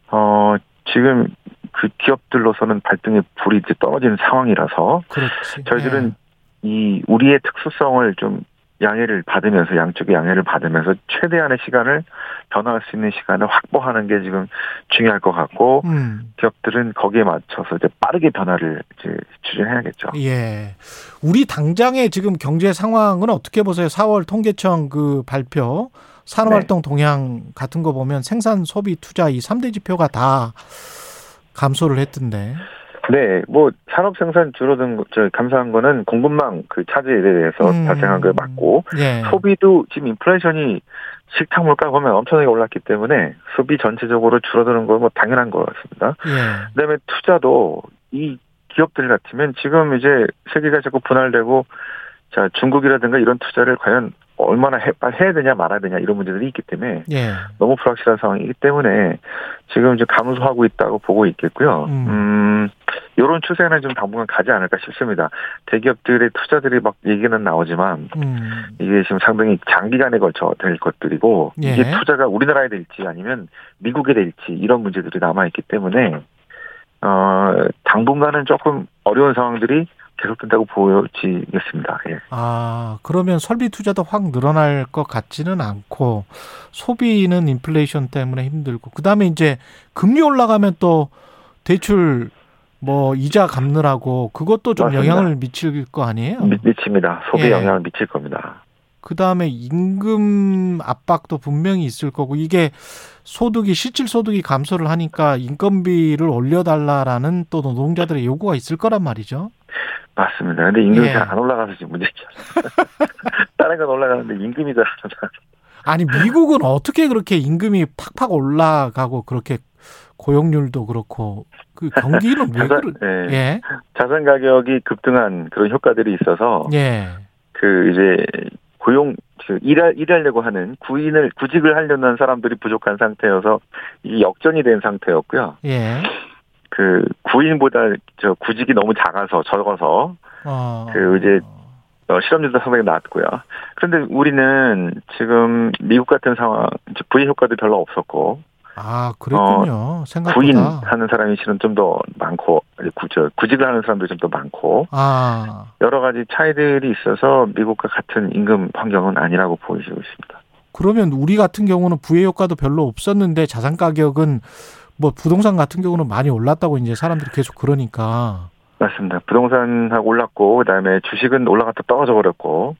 어 지금 그 기업들로서는 발등에 불이 이제 떨어지는 상황이라서 그렇지. 저희들은 이 우리의 특수성을 좀 양해를 받으면서 양쪽의 양해를 받으면서 최대한의 시간을 변화할 수 있는 시간을 확보하는 게 지금 중요할 것 같고 음. 기업들은 거기에 맞춰서 이제 빠르게 변화를 이제 추진해야겠죠. 예. 우리 당장의 지금 경제 상황은 어떻게 보세요? 4월 통계청 그 발표 산업활동 동향 같은 거 보면 생산, 소비, 투자 이 3대 지표가 다 감소를 했던데. 네, 뭐 산업 생산 줄어든 거, 저 감소한 거는 공급망 그 차질에 대해서 음. 발생한 걸 맞고 예. 소비도 지금 인플레이션이 식탁 물가 보면 엄청나게 올랐기 때문에 소비 전체적으로 줄어드는 건 뭐 당연한 것 같습니다. 예. 그다음에 투자도 이 기업들 같으면 지금 이제 세계가 자꾸 분할되고 자 중국이라든가 이런 투자를 과연 얼마나 해, 해야 되냐 말아야 되냐 이런 문제들이 있기 때문에 예. 너무 불확실한 상황이기 때문에 지금 이제 감소하고 있다고 보고 있겠고요. 음. 음, 이런 추세는 좀 당분간 가지 않을까 싶습니다. 대기업들의 투자들이 막 얘기는 나오지만 음. 이게 지금 상당히 장기간에 걸쳐 될 것들이고 예. 이게 투자가 우리나라에 될지 아니면 미국에 될지 이런 문제들이 남아 있기 때문에 어 당분간은 조금 어려운 상황들이 계속된다고 보여지겠습니다. 예. 아, 그러면 설비 투자도 확 늘어날 것 같지는 않고 소비는 인플레이션 때문에 힘들고 그 다음에 이제 금리 올라가면 또 대출 뭐 이자 갚느라고 그것도 좀 맞습니다. 영향을 미칠 거 아니에요? 미, 미칩니다. 소비에 예. 영향을 미칠 겁니다. 그 다음에 임금 압박도 분명히 있을 거고 이게 소득이 실질 소득이 감소를 하니까 인건비를 올려달라라는 또 노동자들의 요구가 있을 거란 말이죠. 맞습니다. 근데 임금이 예. 잘안 올라가서 지금 문제죠. 다른 건 올라가는데 임금이 잘 안 올라가. 아니 미국은 어떻게 그렇게 임금이 팍팍 올라가고 그렇게 고용률도 그렇고 그 경기는 왜 자산, 그래? 예. 예. 자산 가격이 급등한 그런 효과들이 있어서 예. 그 이제 고용 그 일할 일하려고 하는 구인을 구직을 하려는 한 사람들이 부족한 상태여서 이 역전이 된 상태였고요. 예. 그 구인보다 저 구직이 너무 작아서 적어서 어. 그 이제 어, 실업률도 상당히 낮고요. 그런데 우리는 지금 미국 같은 상황 부의 효과도 별로 없었고 아, 그랬군요. 어, 생각보다. 구인하는 사람이 실은 좀 더 많고 구, 저, 구직을 하는 사람들이 좀 더 많고 아. 여러 가지 차이들이 있어서 미국과 같은 임금 환경은 아니라고 보이고 있습니다. 그러면 우리 같은 경우는 부의 효과도 별로 없었는데 자산 가격은 뭐 부동산 같은 경우는 많이 올랐다고 이제 사람들이 계속 그러니까. 맞습니다. 부동산하고 올랐고 그다음에 주식은 올라갔다 떨어져 버렸고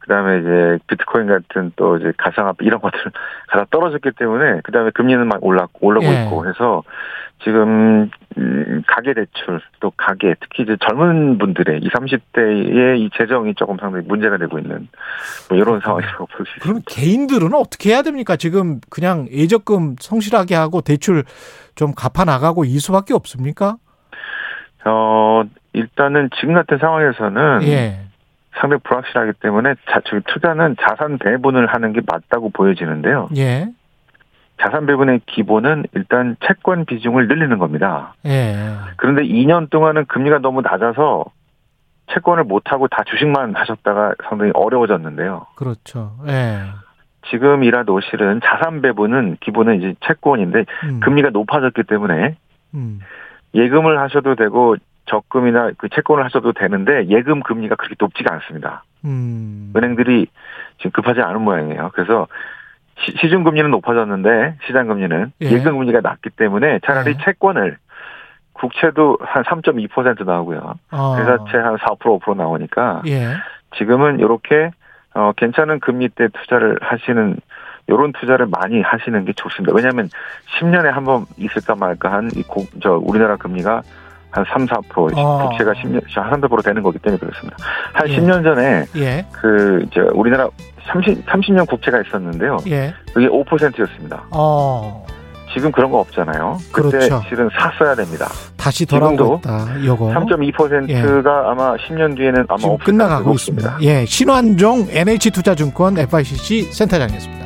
그다음에 이제 비트코인 같은 또 이제 가상화폐 이런 것들 가다 떨어졌기 때문에 그다음에 금리는 막 올랐고 올라오고 예. 있고 해서 지금 음, 가계 대출 또 가계 특히 이제 젊은 분들의 20, 30대의 이 재정이 조금 상당히 문제가 되고 있는 뭐 이런 상황이라고 볼 수 있습니다. 그럼 개인들은 어떻게 해야 됩니까? 지금 그냥 예적금 성실하게 하고 대출 좀 갚아 나가고 이 수밖에 없습니까? 어 일단은 지금 같은 상황에서는 예. 상당히 불확실하기 때문에 자, 투자는 자산 배분을 하는 게 맞다고 보여지는데요. 예. 자산 배분의 기본은 일단 채권 비중을 늘리는 겁니다. 예. 그런데 2년 동안은 금리가 너무 낮아서 채권을 못 하고 다 주식만 하셨다가 상당히 어려워졌는데요. 그렇죠. 예. 지금이라도 실은 자산 배분은 기본은 이제 채권인데 음. 금리가 높아졌기 때문에 음. 예금을 하셔도 되고 적금이나 그 채권을 하셔도 되는데 예금 금리가 그렇게 높지가 않습니다. 음. 은행들이 지금 급하지 않은 모양이에요. 그래서 시, 시중 금리는 높아졌는데 시장 금리는 예. 예. 금 금리가 낮기 때문에 차라리 예. 채권을 국채도 한 3.2% 나오고요. 어. 회사채 한 4% 5% 나오니까 예. 지금은 이렇게 어 괜찮은 금리 때 투자를 하시는 요런 투자를 많이 하시는 게 좋습니다. 왜냐하면 10년에 한 번 있을까 말까 한 이 저 우리나라 금리가 한 3, 4% 어. 국채가 10년 한 3, 4% 되는 거기 때문에 그렇습니다. 한 예. 10년 전에 예. 그, 저, 우리나라 30, 30년 국채가 있었는데요. 예. 그게 5%였습니다. 어. 지금 그런 거 없잖아요. 그때 그렇죠. 실은 샀어야 됩니다. 다시 돌아오고 있다. 요거. 3.2%가 아마 10년 뒤에는 아마 지금 5% 끝나가고 있습니다. 예, 신환종 NH투자증권 FICC 센터장이었습니다.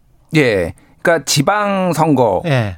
예. 그러니까 지방 선거가 예.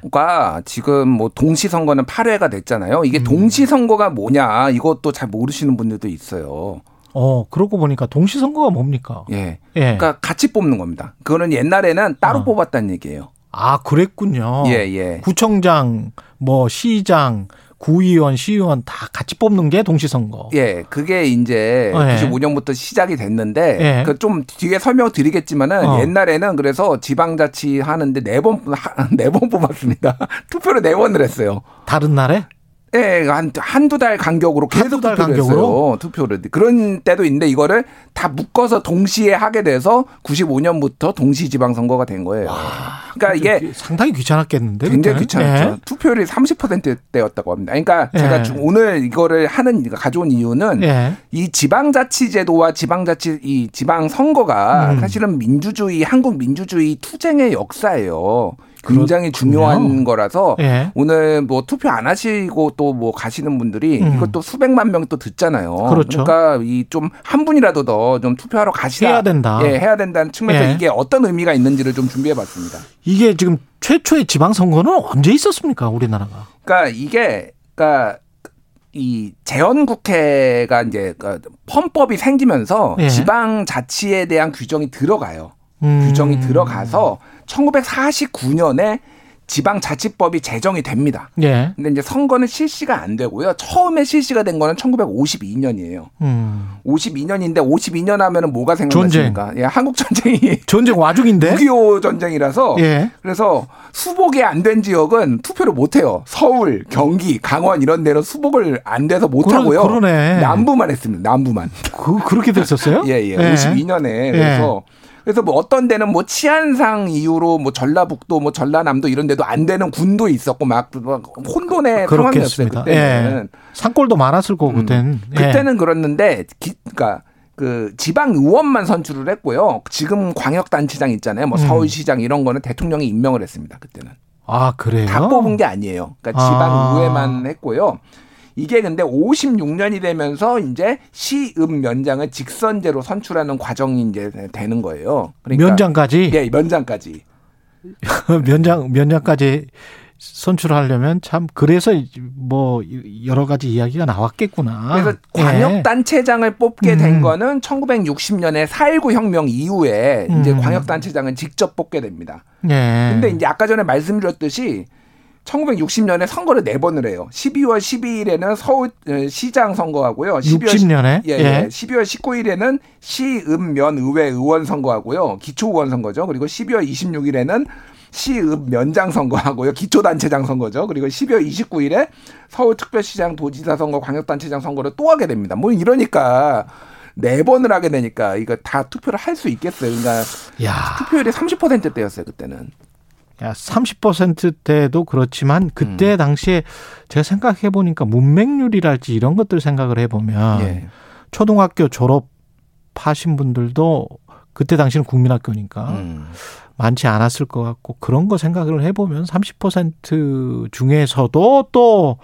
지금 뭐 동시 선거는 8회가 됐잖아요. 이게 음. 동시 선거가 뭐냐 이것도 잘 모르시는 분들도 있어요. 어, 그러고 보니까 동시 선거가 뭡니까? 예. 예. 그러니까 같이 뽑는 겁니다. 그거는 옛날에는 따로 어. 뽑았다는 얘기예요. 아, 그랬군요. 예, 예. 구청장, 뭐 시장, 구의원, 시의원 다 같이 뽑는 게 동시선거. 예, 그게 이제 예. 95년부터 시작이 됐는데 예. 그좀 뒤에 설명드리겠지만은 어. 옛날에는 그래서 지방자치 하는데 네 번 네 번 뽑았습니다. 투표를 네 번을 했어요. 다른 날에? 예, 한, 한두 달 간격으로 계속 달 투표를 간격으로? 했어요. 투표를. 그런 때도 있는데 이거를 다 묶어서 동시에 하게 돼서 95년부터 동시 지방선거가 된 거예요. 그러니까 이게 상당히 귀찮았겠는데. 굉장히 그때는? 귀찮았죠. 예. 투표율이 30%대였다고 합니다. 그러니까 예. 제가 주- 오늘 이거를 하는 가져온 이유는 예. 이 지방자치제도와 지방자치 이 지방 선거가 음. 사실은 민주주의 한국 민주주의 투쟁의 역사예요. 굉장히 중요한 그렇군요. 거라서 예. 오늘 뭐 투표 안 하시고 또 뭐 가시는 분들이 음. 이것도 수백만 명 또 듣잖아요. 그렇죠. 러니까 이 좀 한 분이라도 더 좀 투표하러 가시다. 해야 된다. 예, 해야 된다는 측면에서 예. 이게 어떤 의미가 있는지를 좀 준비해 봤습니다. 이게 지금 최초의 지방 선거는 언제 있었습니까? 우리나라가. 그러니까 이게 그러니까 이 재헌 국회가 이제 그 헌법이 생기면서 예. 지방 자치에 대한 규정이 들어가요. 음. 규정이 들어가서 1949년에 지방자치법이 제정이 됩니다. 예. 근데 이제 선거는 실시가 안 되고요. 처음에 실시가 된 거는 1952년이에요. 음. 52년인데 52년 하면은 뭐가 생각나십니까? 예, 한국 전쟁이 전쟁 와중인데. 6.25 전쟁이라서 예. 그래서 수복이 안 된 지역은 투표를 못 해요. 서울, 경기, 강원 이런 데는 수복을 안 돼서 못 그러- 하고요. 그러네. 남부만 했습니다. 남부만. 그 그렇게 됐었어요? 예, 예. 52년에 그래서 그래서 뭐 어떤 데는 뭐 치안상 이유로 뭐 전라북도 뭐 전라남도 이런 데도 안 되는 군도 있었고 막, 막 혼돈의 상황이었어요. 그렇겠습니다. 그때는. 예. 산골도 많았을 거고 그때는. 예. 그때는 그랬는데 기, 그러니까 그 지방 의원만 선출을 했고요. 지금 광역 단체장 있잖아요. 뭐 음. 서울시장 이런 거는 대통령이 임명을 했습니다. 그때는. 아 그래요? 다 뽑은 게 아니에요. 그러니까 아. 지방 의회만 했고요. 이게 근데 56년이 되면서 이제 시읍 면장을 직선제로 선출하는 과정이 이제 되는 거예요. 그러니까 면장까지? 예, 면장까지. 면장 면장까지 선출하려면 참 그래서 뭐 여러 가지 이야기가 나왔겠구나. 그래서 예. 광역단체장을 뽑게 된 음. 거는 1960년에 4.19 혁명 이후에 이제 음. 광역단체장을 직접 뽑게 됩니다. 예. 근데 이제 아까 전에 말씀드렸듯이 1960년에 선거를 네 번을 해요. 12월 12일에는 서울 어, 시장 선거하고요. 12월 60 년에? 예, 예. 예. 12월 19일에는 시읍면 의회 의원 선거하고요. 기초 의원 선거죠. 그리고 12월 26일에는 시읍 면장 선거하고요. 기초단체장 선거죠. 그리고 12월 29일에 서울특별시장 도지사 선거, 광역단체장 선거를 또 하게 됩니다. 뭐 이러니까 네 번을 하게 되니까 이거 다 투표를 할 수 있겠어요. 그러니까 야. 투표율이 30%대였어요 그때는. 야, 30%대도 그렇지만 그때 음. 당시에 제가 생각해 보니까 문맹률이랄지 이런 것들 생각을 해 보면 예. 초등학교 졸업하신 분들도 그때 당시는 국민학교니까 음. 많지 않았을 것 같고 그런 거 생각을 해 보면 30% 중에서도 또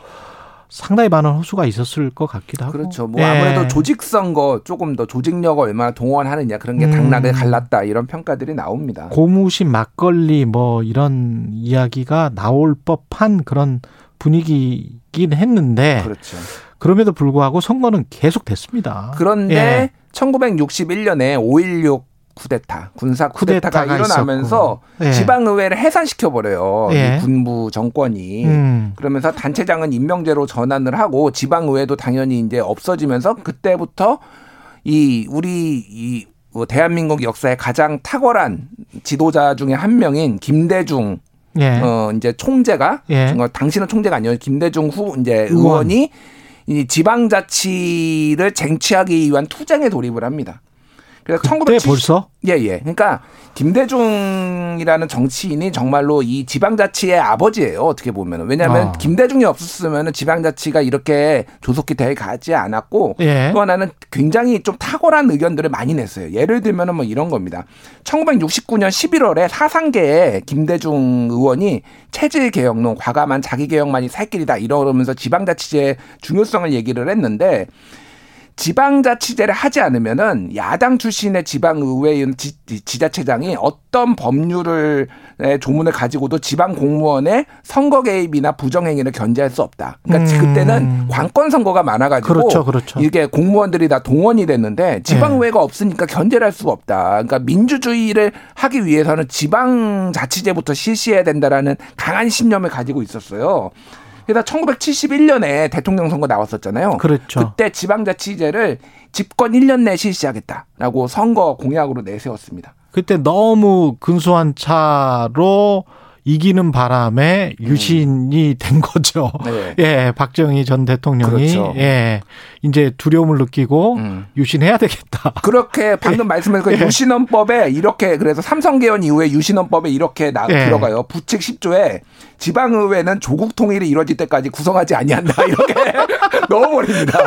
상당히 많은 호수가 있었을 것 같기도 하고. 그렇죠. 뭐 예. 아무래도 조직 선거 조금 더 조직력을 얼마나 동원하느냐 그런 게 음. 당락을 갈랐다 이런 평가들이 나옵니다. 고무신 막걸리 뭐 이런 이야기가 나올 법한 그런 분위기긴 했는데 그렇죠. 그럼에도 불구하고 선거는 계속 됐습니다. 그런데 예. 1961년에 5.16 쿠데타, 군사 쿠데타가, 쿠데타가 일어나면서. 예. 지방의회를 해산시켜 버려요. 예. 이 군부 정권이. 음. 그러면서 단체장은 임명제로 전환을 하고 지방의회도 당연히 이제 없어지면서 그때부터 이 우리 이뭐 대한민국 역사의 가장 탁월한 지도자 중에 한 명인 김대중 예. 어 이제 총재가 예. 어, 당신은 총재가 아니에요. 김대중 후 이제 의원. 의원이 이 지방자치를 쟁취하기 위한 투쟁에 돌입을 합니다. 그래서 그때 1970 벌써? 예, 예. 그러니까 김대중이라는 정치인이 정말로 이 지방자치의 아버지예요. 어떻게 보면은. 왜냐하면 아. 김대중이 없었으면 지방자치가 이렇게 조속히 돼 가지 않았고 예. 또 하나는 굉장히 좀 탁월한 의견들을 많이 냈어요. 예를 들면은 뭐 이런 겁니다. 1969년 11월에 사상계에 김대중 의원이 체질 개혁론, 과감한 자기 개혁만이 살 길이다 이러면서 지방자치제의 중요성을 얘기를 했는데 지방자치제를 하지 않으면은 야당 출신의 지방의회의원 지, 지자체장이 어떤 법률을 의 조문을 가지고도 지방 공무원의 선거 개입이나 부정행위를 견제할 수 없다. 그러니까 음. 그때는 관권 선거가 많아가지고 그렇죠, 그렇죠. 이게 공무원들이 다 동원이 됐는데 지방의회가 없으니까 견제를 할 수가 없다. 그러니까 민주주의를 하기 위해서는 지방자치제부터 실시해야 된다라는 강한 신념을 가지고 있었어요. 그래서 1971년에 대통령 선거 나왔었잖아요. 그렇죠. 그때 지방자치제를 집권 1년 내에 실시하겠다라고 선거 공약으로 내세웠습니다. 그때 너무 근소한 차로 이기는 바람에 유신이 된 거죠. 네. 예, 박정희 전 대통령이 그렇죠. 예, 이제 두려움을 느끼고 유신해야 되겠다. 그렇게 방금 말씀하신 그 예. 유신헌법에 이렇게 그래서 삼성 개헌 이후에 유신헌법에 이렇게 나, 예. 들어가요. 부칙 10조에 지방의회는 조국 통일이 이루어질 때까지 구성하지 아니한다 이렇게 넣어버립니다.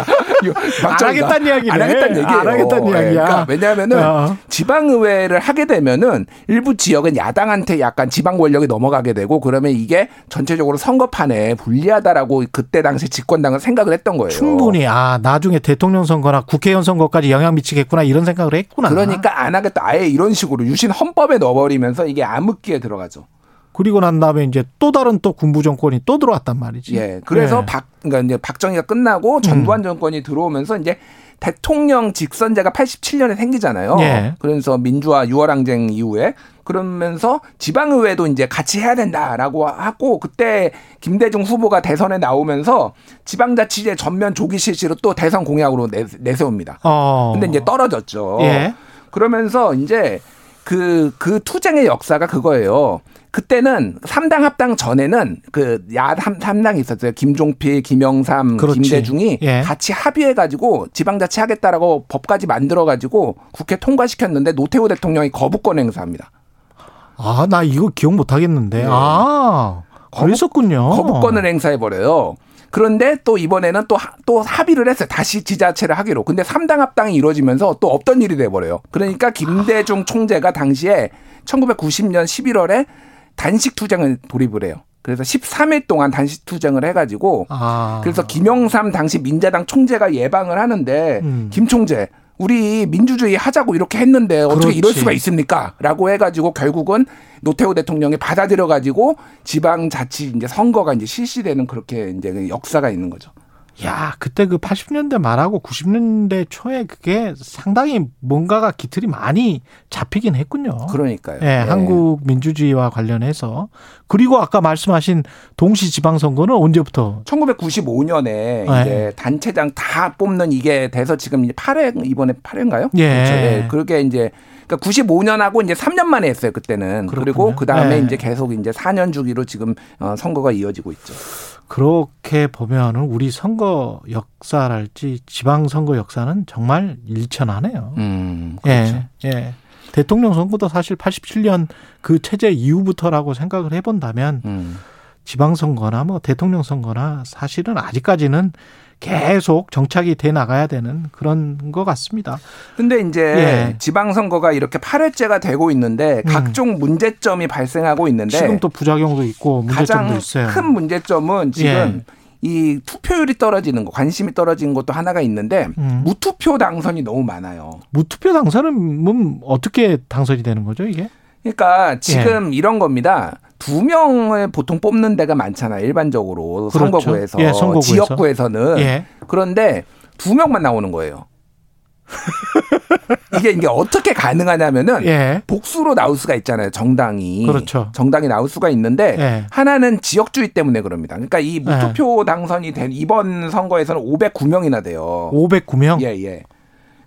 안 하겠다는 이야기네. 안 하겠다는 얘기예요. 안 하겠다는 예, 이야기야. 그러니까 왜냐하면은 어. 지방의회를 하게 되면은 일부 지역은 야당한테 약간 지방 권력이 넘어가게 되고 그러면 이게 전체적으로 선거판에 불리하다라고 그때 당시 집권당은 생각을 했던 거예요. 충분히 아 나중에 대통령 선거나 국회의원 선거까지 영향 미치겠구나 이런 생각을 했구나. 그러니까 안 하겠다. 아예 이런 식으로 유신 헌법에 넣어버리면서 이게 암흑기에 들어가죠. 그리고 난 다음에 이제 또 다른 또 군부 정권이 또 들어왔단 말이지. 예. 그래서 예. 박, 그러니까 이제 박정희가 끝나고 전두환 정권이 들어오면서 이제 대통령 직선제가 87년에 생기잖아요. 예. 그래서 민주화 6월 항쟁 이후에 그러면서 지방의회도 이제 같이 해야 된다라고 하고 그때 김대중 후보가 대선에 나오면서 지방자치제 전면 조기 실시로 또 대선 공약으로 내, 내세웁니다. 어. 근데 이제 떨어졌죠. 예. 그러면서 이제 그, 그 투쟁의 역사가 그거예요. 그때는 삼당 합당 전에는 그야 삼당이 있었어요. 김종필, 김영삼, 그렇지. 김대중이 예. 같이 합의해 가지고 지방자치 하겠다라고 법까지 만들어 가지고 국회 통과시켰는데 노태우 대통령이 거부권 행사합니다. 아, 나 이거 기억 못 하겠는데. 아, 그랬었군요. 네. 거부 권을 행사해 버려요. 그런데 또 이번에는 또, 하- 또 합의를 했어요. 다시 지자체를 하기로. 근데 삼당 합당이 이루어지면서 또 없던 일이 돼버려요. 그러니까 김대중 총재가 당시에 1990년 11월에 단식 투쟁을 돌입을 해요. 그래서 13일 동안 단식 투쟁을 해가지고 아. 그래서 김영삼 당시 민자당 총재가 예방을 하는데 음. 김 총재 우리 민주주의 하자고 이렇게 했는데 어떻게 그렇지. 이럴 수가 있습니까? 라고 해가지고 결국은 노태우 대통령이 받아들여가지고 지방자치 이제 선거가 이제 실시되는 그렇게 이제 그 역사가 있는 거죠. 야, 그때 그 80년대 말하고 90년대 초에 그게 상당히 뭔가가 기틀이 많이 잡히긴 했군요. 그러니까요. 예, 예. 한국 민주주의와 관련해서 그리고 아까 말씀하신 동시 지방선거는 언제부터 1995년에 네. 이제 단체장 다 뽑는 이게 돼서 지금 이제 8회 이번에 8회인가요? 예. 그렇죠. 예. 그렇게 이제 그러니까 95년하고 이제 3년 만에 했어요 그때는. 그리고 그 다음에 예. 이제 계속 이제 4년 주기로 지금 어, 선거가 이어지고 있죠. 그렇게 보면은 우리 선거 역사랄지 지방 선거 역사는 정말 일천하네요. 음, 예, 예. 대통령 선거도 사실 87년 그 체제 이후부터라고 생각을 해본다면 음. 지방 선거나 뭐 대통령 선거나 사실은 아직까지는 계속 정착이 돼 나가야 되는 그런 것 같습니다. 근데 이제 예. 지방선거가 이렇게 8회째가 되고 있는데 각종 문제점이 발생하고 있는데 음. 지금 또 부작용도 있고 문제점도 가장 있어요. 큰 문제점은 지금 예. 이 투표율이 떨어지는 거, 관심이 떨어지는 것도 하나가 있는데 음. 무투표 당선이 너무 많아요. 무투표 당선은 뭐 어떻게 당선이 되는 거죠 이게? 그러니까 지금 예. 이런 겁니다. 두 명을 보통 뽑는 데가 많잖아요. 일반적으로 그렇죠. 선거구에서, 예, 선거구에서. 지역구에서는 예. 그런데 두 명만 나오는 거예요. 이게 이게 어떻게 가능하냐면은 예. 복수로 나올 수가 있잖아요. 정당이 그렇죠. 정당이 나올 수가 있는데 예. 하나는 지역주의 때문에 그럽니다. 그러니까 이 무투표 당선이 된 이번 선거에서는 509명이나 돼요. 509명? 예, 예.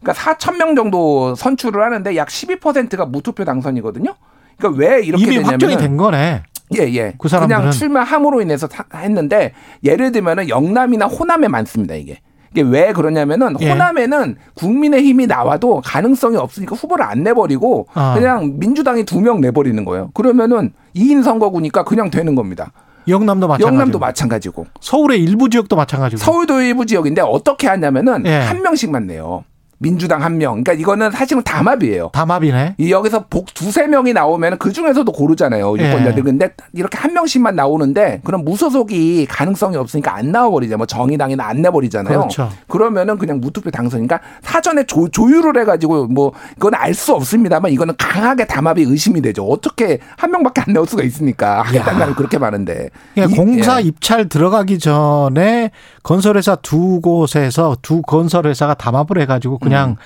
그러니까 4천 명 정도 선출을 하는데 약 12%가 무투표 당선이거든요. 그러니까 왜 이렇게 이미 되냐면 확정이 된 거네. 예, 예. 그 사람들은. 그냥 출마함으로 인해서 타- 했는데 예를 들면은 영남이나 호남에 많습니다, 이게. 이게 왜 그러냐면은 예. 호남에는 국민의 힘이 나와도 가능성이 없으니까 후보를 안 내버리고 아. 그냥 민주당이 두 명 내버리는 거예요. 그러면은 2인 선거구니까 그냥 되는 겁니다. 영남도 마찬가지고. 영남도 마찬가지고. 서울의 일부 지역도 마찬가지고. 서울도 일부 지역인데 어떻게 하냐면은 예. 한 명씩만 내요. 민주당 한 명. 그러니까 이거는 사실은 담합이에요. 담합이네. 이 여기서 복 두세 명이 나오면 그 중에서도 고르잖아요. 유권자들. 예. 근데 이렇게 한 명씩만 나오는데 그럼 무소속이 가능성이 없으니까 안 나와버리죠. 뭐 정의당이나 안 내버리잖아요. 그렇죠. 그러면은 그냥 무투표 당선이니까 사전에 조, 조율을 해가지고 뭐 그건 알 수 없습니다만 이거는 강하게 담합이 의심이 되죠. 어떻게 한 명밖에 안 나올 수가 있습니까? 하겠다는 사람이 그렇게 많은데. 그러니까 이- 공사 예. 입찰 들어가기 전에 건설회사 두 곳에서 두 건설회사가 담합을 해가지고 그냥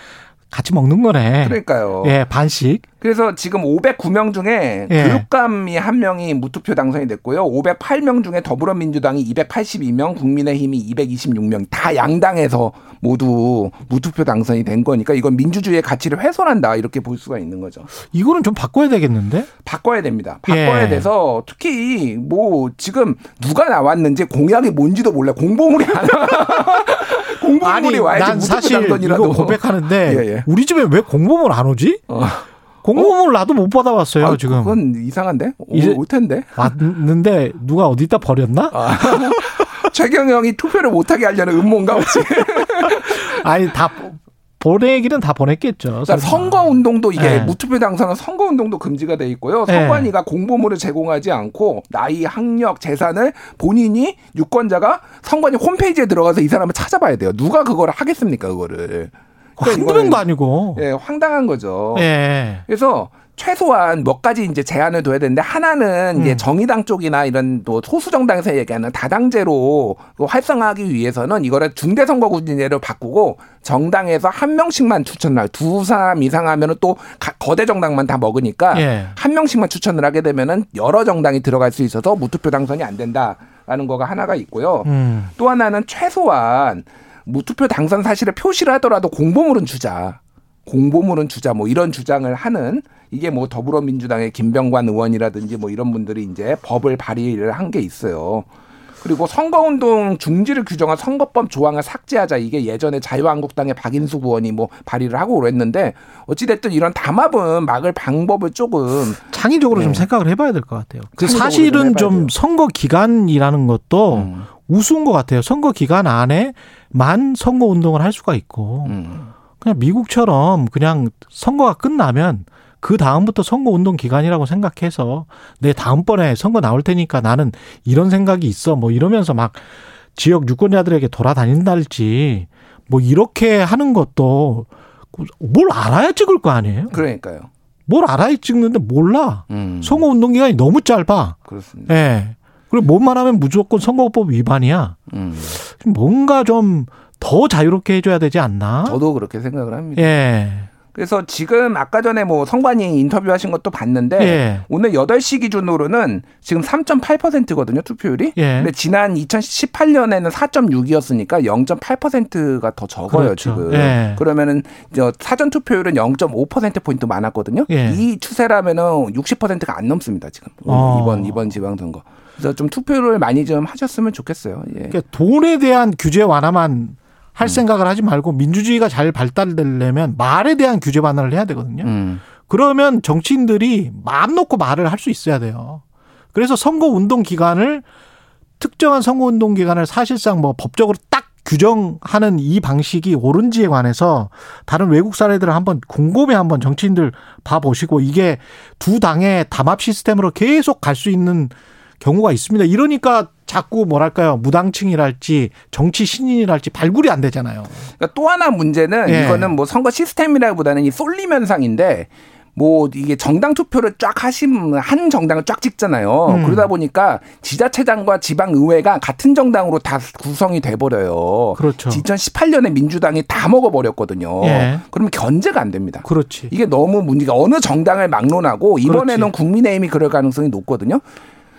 같이 먹는 거네. 그러니까요. 예, 반씩. 그래서 지금 509명 중에 예. 교육감이 한 명이 무투표 당선이 됐고요. 508명 중에 더불어민주당이 282명, 국민의힘이 226명 다 양당에서 모두 무투표 당선이 된 거니까 이건 민주주의의 가치를 훼손한다 이렇게 볼 수가 있는 거죠. 이거는 좀 바꿔야 되겠는데? 바꿔야 됩니다. 바꿔야 예. 돼서 특히 뭐 지금 누가 나왔는지 공약이 뭔지도 몰라. 공보물이 안 와. 공보물이 와야지 난 사실. 이거 고백하는데 예, 예. 우리 집에 왜 공범을 안 오지? 공범을 나도 못 받아봤어요 아, 지금. 그건 이상한데? 오, 이제- 올 텐데. 왔는데 누가 어디다 버렸나? 아. 최경영이 투표를 못하게 하려는 음모인가 혹시? 아니 다 보내기는 다 보냈겠죠. 그러니까. 선거 운동도 이게 네. 무투표 당선은 선거 운동도 금지가 돼 있고요. 네. 선관위가 공보물을 제공하지 않고 나이, 학력, 재산을 본인이 유권자가 선관위 홈페이지에 들어가서 이 사람을 찾아봐야 돼요. 누가 그거를 하겠습니까, 그거를? 그러니까 한두 명도 아니고. 예, 황당한 거죠. 예. 그래서 최소한 몇 가지 이제 제한을 둬야 되는데 하나는 음. 이제 정의당 쪽이나 이런 또 소수 정당에서 얘기하는 다당제로 그 활성화하기 위해서는 이거를 중대선거구제로 바꾸고 정당에서 한 명씩만 추천을 하고 두 사람 이상 하면은 또 가- 거대 정당만 다 먹으니까 예. 한 명씩만 추천을 하게 되면은 여러 정당이 들어갈 수 있어서 무투표 당선이 안 된다라는 거가 하나가 있고요. 음. 또 하나는 최소한 무투표 당선 사실을 표시를 하더라도 공보물은 주자. 공보물은 주자 뭐 이런 주장을 하는 이게 뭐 더불어민주당의 김병관 의원이라든지 뭐 이런 분들이 이제 법을 발의를 한 게 있어요. 그리고 선거운동 중지를 규정한 선거법 조항을 삭제하자 이게 예전에 자유한국당의 박인숙 의원이 뭐 발의를 하고 그랬는데 어찌됐든 이런 담합은 막을 방법을 조금 창의적으로 좀 네. 생각을 해봐야 될 것 같아요. 그 사실은 좀 좀. 음. 선거 기간이라는 것도 우스운 것 같아요. 선거 기간 안에만 선거 운동을 할 수가 있고 음. 그냥 미국처럼 그냥 선거가 끝나면 그 다음부터 선거 운동 기간이라고 생각해서 내 다음번에 선거 나올 테니까 나는 이런 생각이 있어 뭐 이러면서 막 지역 유권자들에게 돌아다닌달지 뭐 이렇게 하는 것도 뭘 알아야 찍을 거 아니에요? 그러니까요. 뭘 알아야 찍는데 몰라. 음. 선거 운동 기간이 너무 짧아. 그렇습니다. 예. 그리고 뭔만 하면 무조건 선거법 위반이야. 음. 뭔가 좀 더 자유롭게 해줘야 되지 않나? 저도 그렇게 생각을 합니다. 예. 그래서 지금 아까 전에 뭐 성관이 인터뷰하신 것도 봤는데 예. 오늘 8시 기준으로는 지금 3.8%거든요, 투표율이. 예. 근데 지난 2018년에는 4.6이었으니까 0.8%가 더 적어요, 그렇죠. 지금. 예. 그러면은 저 사전 투표율은 0.5% 포인트 많았거든요. 예. 이 추세라면은 60%가 안 넘습니다, 지금. 어. 이번 이번 지방 선거. 그래서 좀 투표를 많이 좀 하셨으면 좋겠어요. 예. 그러니까 돈에 대한 규제 완화만 할 음. 생각을 하지 말고 민주주의가 잘 발달되려면 말에 대한 규제 완화를 해야 되거든요. 음. 그러면 정치인들이 마음 놓고 말을 할 수 있어야 돼요. 그래서 선거 운동 기간을 특정한 선거 운동 기간을 사실상 뭐 법적으로 딱 규정하는 이 방식이 옳은지에 관해서 다른 외국 사례들을 한번 곰곰이 한번 정치인들 봐보시고 이게 두 당의 담합 시스템으로 계속 갈 수 있는 경우가 있습니다. 이러니까 자꾸 뭐랄까요 무당층이랄지 정치 신인이랄지 발굴이 안 되잖아요. 그러니까 또 하나 문제는 예. 이거는 뭐 선거 시스템이라기보다는 이 쏠림 현상인데 뭐 이게 정당 투표를 쫙 하신 한 정당을 쫙 찍잖아요. 음. 그러다 보니까 지자체장과 지방 의회가 같은 정당으로 다 구성이 돼 버려요. 그렇죠. 2018년에 민주당이 다 먹어 버렸거든요. 예. 그러면 견제가 안 됩니다. 그렇지. 이게 너무 문제가 어느 정당을 막론하고 이번에는 그렇지. 국민의힘이 그럴 가능성이 높거든요.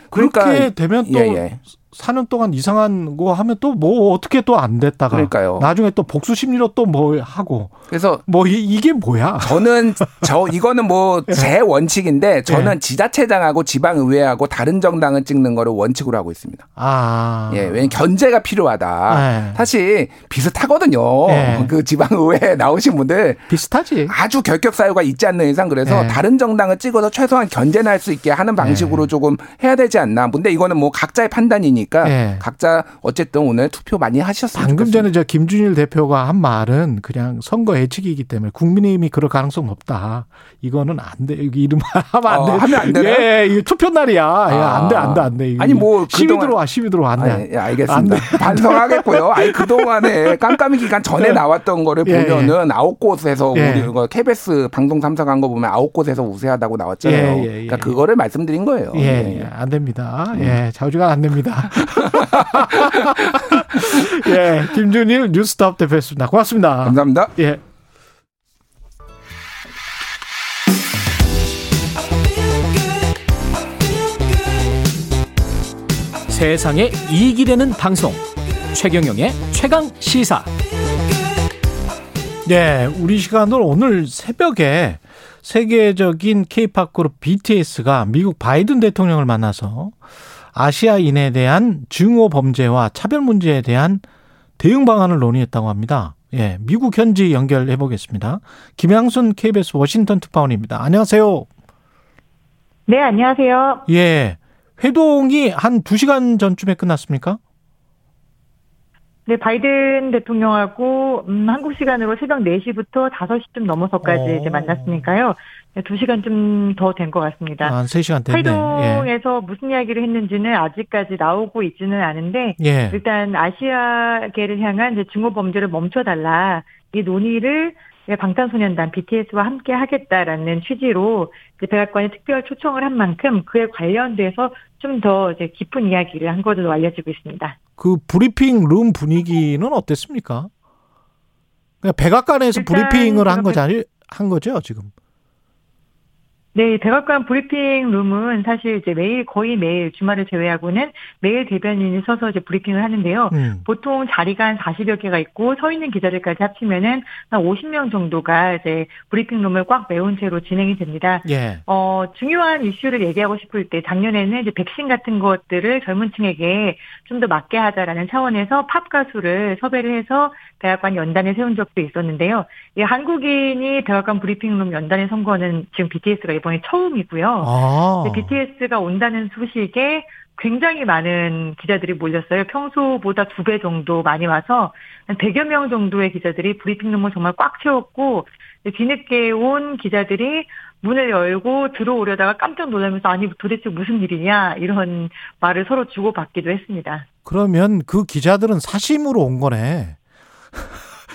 그러니까 그렇게 되면 또 예, 예. 4년 동안 이상한 거 하면 또 뭐 어떻게 또 안 됐다가 그러니까요. 나중에 또 복수 심리로 또뭐 하고 그래서 뭐 이, 게 뭐야? 저는 저 이거는 뭐 예. 제 원칙인데 저는 지자체장하고 지방의회하고 다른 정당을 찍는 거를 원칙으로 하고 있습니다. 아. 예, 왜냐면 견제가 필요하다. 네. 사실 비슷하거든요. 네. 그 지방의회 나오신 분들 비슷하지. 아주 결격 사유가 있지 않는 이상 그래서 네. 다른 정당을 찍어서 최소한 견제는 할수 있게 하는 방식으로 조금 해야 되지 않나. 근데 이거는 뭐 각자의 판단이니 까 네. 각자 어쨌든 오늘 투표 많이 하셨으면 방금 좋겠습니다. 전에 저 김준일 대표가 한 말은 그냥 선거 예측이기 때문에 국민의힘이 그럴 가능성 높다. 이거는 안 돼. 여기 이름 하면 안 어, 돼. 하면 안 되나요? 예, 이거 투표 날이야. 야, 안 돼, 안 돼, 안 돼. 아니, 뭐 시비 그동안- 들어와, 시비 들어와, 안 돼. 아, 예, 안 알겠습니다. 돼. 반성하겠고요. 아니 그동안에 깜깜이 기간 전에 예. 나왔던 거를 예, 보면은 아홉 곳에서 예. 우리 이거 KBS 방송 참석한 거 보면 아홉 곳에서 우세하다고 나왔잖아요. 예, 예, 예. 그러니까 그거를 말씀드린 거예요. 예, 예, 예, 안 됩니다. 예, 좌우지간 안 됩니다. 예, 김준일 뉴스톱 대표였습니다. 고맙습니다. 감사합니다. 예. 세상에 이익이 되는 방송 최경영의 최강 시사 네 우리 시간으로 오늘 새벽에 세계적인 케이팝 그룹 BTS가 미국 바이든 대통령을 만나서 아시아인에 대한 증오 범죄와 차별 문제에 대한 대응 방안을 논의했다고 합니다. 예, 미국 현지 연결해 보겠습니다. 김양순 KBS 워싱턴 특파원입니다. 안녕하세요. 네, 안녕하세요. 예. 회동이 한 2시간 전쯤에 끝났습니까? 네, 바이든 대통령하고 음, 한국 시간으로 새벽 4시부터 5시쯤 넘어서까지 오. 이제 만났으니까요. 네, 2시간 좀더된 것 같습니다. 한 3시간 됐네. 예. 회동에서 무슨 이야기를 했는지는 아직까지 나오고 있지는 않은데 예. 일단 아시아계를 향한 증오 범죄를 멈춰달라 이 논의를 방탄소년단 BTS와 함께 하겠다라는 취지로 백악관이 특별 초청을 한 만큼 그에 관련돼서 좀 더 이제 깊은 이야기를 한 것으로 알려지고 있습니다. 그 브리핑 룸 분위기는 어땠습니까? 그냥 백악관에서 브리핑을 한 거잖아요. 한 거죠, 지금. 네, 백악관 브리핑 룸은 사실 이제 매일 거의 매일 주말을 제외하고는 매일 대변인이 서서 이제 브리핑을 하는데요. 음. 보통 자리가 한 40여 개가 있고 서 있는 기자들까지 합치면은 한 50명 정도가 이제 브리핑 룸을 꽉 메운 채로 진행이 됩니다. 예. 어, 중요한 이슈를 얘기하고 싶을 때 작년에는 이제 백신 같은 것들을 젊은 층에게 좀 더 맞게 하자라는 차원에서 팝 가수를 섭외를 해서 백악관 연단에 세운 적도 있었는데요. 이 한국인이 백악관 브리핑 룸 연단에 선 거는 지금 BTS가 이번에 처음이고요. 아. 네, BTS가 온다는 소식에 굉장히 많은 기자들이 몰렸어요. 평소보다 두 배 정도 많이 와서 한 100여 명 정도의 기자들이 브리핑 룸을 정말 꽉 채웠고 뒤늦게 온 기자들이 문을 열고 들어오려다가 깜짝 놀라면서 아니 도대체 무슨 일이냐 이런 말을 서로 주고받기도 했습니다. 그러면 그 기자들은 사심으로 온 거네.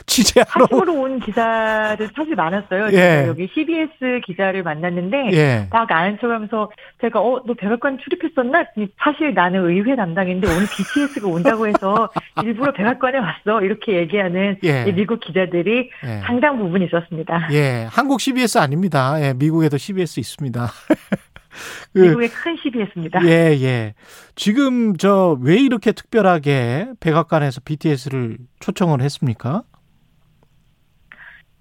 취재하러. 사심으로 온 기자들 사실 많았어요. 예. 여기 CBS 기자를 만났는데 예. 막 아는 척하면서 제가 어 너 백악관 출입했었나? 사실 나는 의회 담당인데 오늘 BTS가 온다고 해서 일부러 백악관에 왔어 이렇게 얘기하는 예. 이 미국 기자들이 예. 상당 부분 있었습니다. 예. 한국 CBS 아닙니다. 예. 미국에도 CBS 있습니다. 그, 미국의 큰 CBS입니다. 예, 예. 지금 저 왜 이렇게 특별하게 백악관에서 BTS를 초청을 했습니까?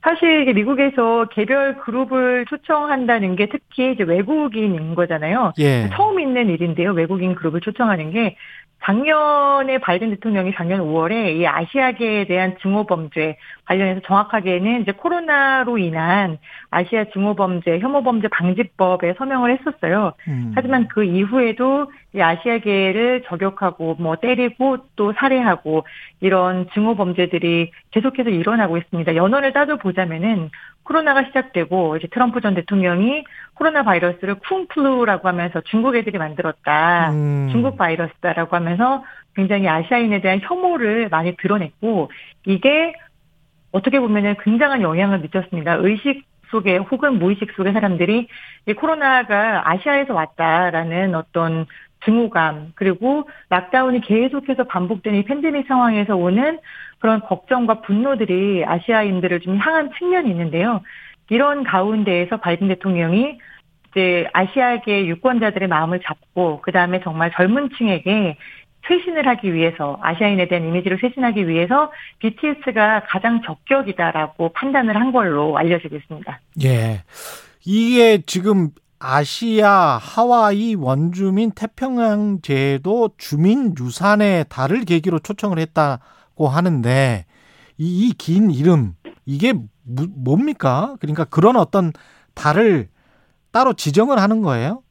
사실 미국에서 개별 그룹을 초청한다는 게 특히 이제 외국인인 거잖아요. 예. 처음 있는 일인데요. 외국인 그룹을 초청하는 게 작년에 바이든 대통령이 작년 5월에 이 아시아계에 대한 증오 범죄 관련해서 정확하게는 이제 코로나로 인한 아시아 증오 범죄, 혐오 범죄 방지법에 서명을 했었어요. 음. 하지만 그 이후에도 이 아시아계를 저격하고 뭐 때리고 또 살해하고 이런 증오 범죄들이 계속해서 일어나고 있습니다. 연원을 따져 보자면은 코로나가 시작되고 이제 트럼프 전 대통령이 코로나 바이러스를 쿵플루라고 하면서 중국 애들이 만들었다. 음. 중국 바이러스다라고 하면서 굉장히 아시아인에 대한 혐오를 많이 드러냈고 이게 어떻게 보면은 굉장한 영향을 미쳤습니다. 의식 속에 혹은 무의식 속의 사람들이 이 코로나가 아시아에서 왔다라는 어떤 증오감 그리고 락다운이 계속해서 반복되는 이 팬데믹 상황에서 오는 그런 걱정과 분노들이 아시아인들을 좀 향한 측면이 있는데요. 이런 가운데에서 바이든 대통령이 이제 아시아계 유권자들의 마음을 잡고 그 다음에 정말 젊은 층에게 쇄신을 하기 위해서 아시아인에 대한 이미지를 쇄신하기 위해서 BTS가 가장 적격이다라고 판단을 한 걸로 알려지고 있습니다. 예. 이게 지금 아시아, 하와이 원주민 태평양 제도 주민 유산의 달을 계기로 초청을 했다고 하는데 이 긴 이름 이게 무- 뭡니까? 그러니까 그런 어떤 달을 따로 지정을 하는 거예요?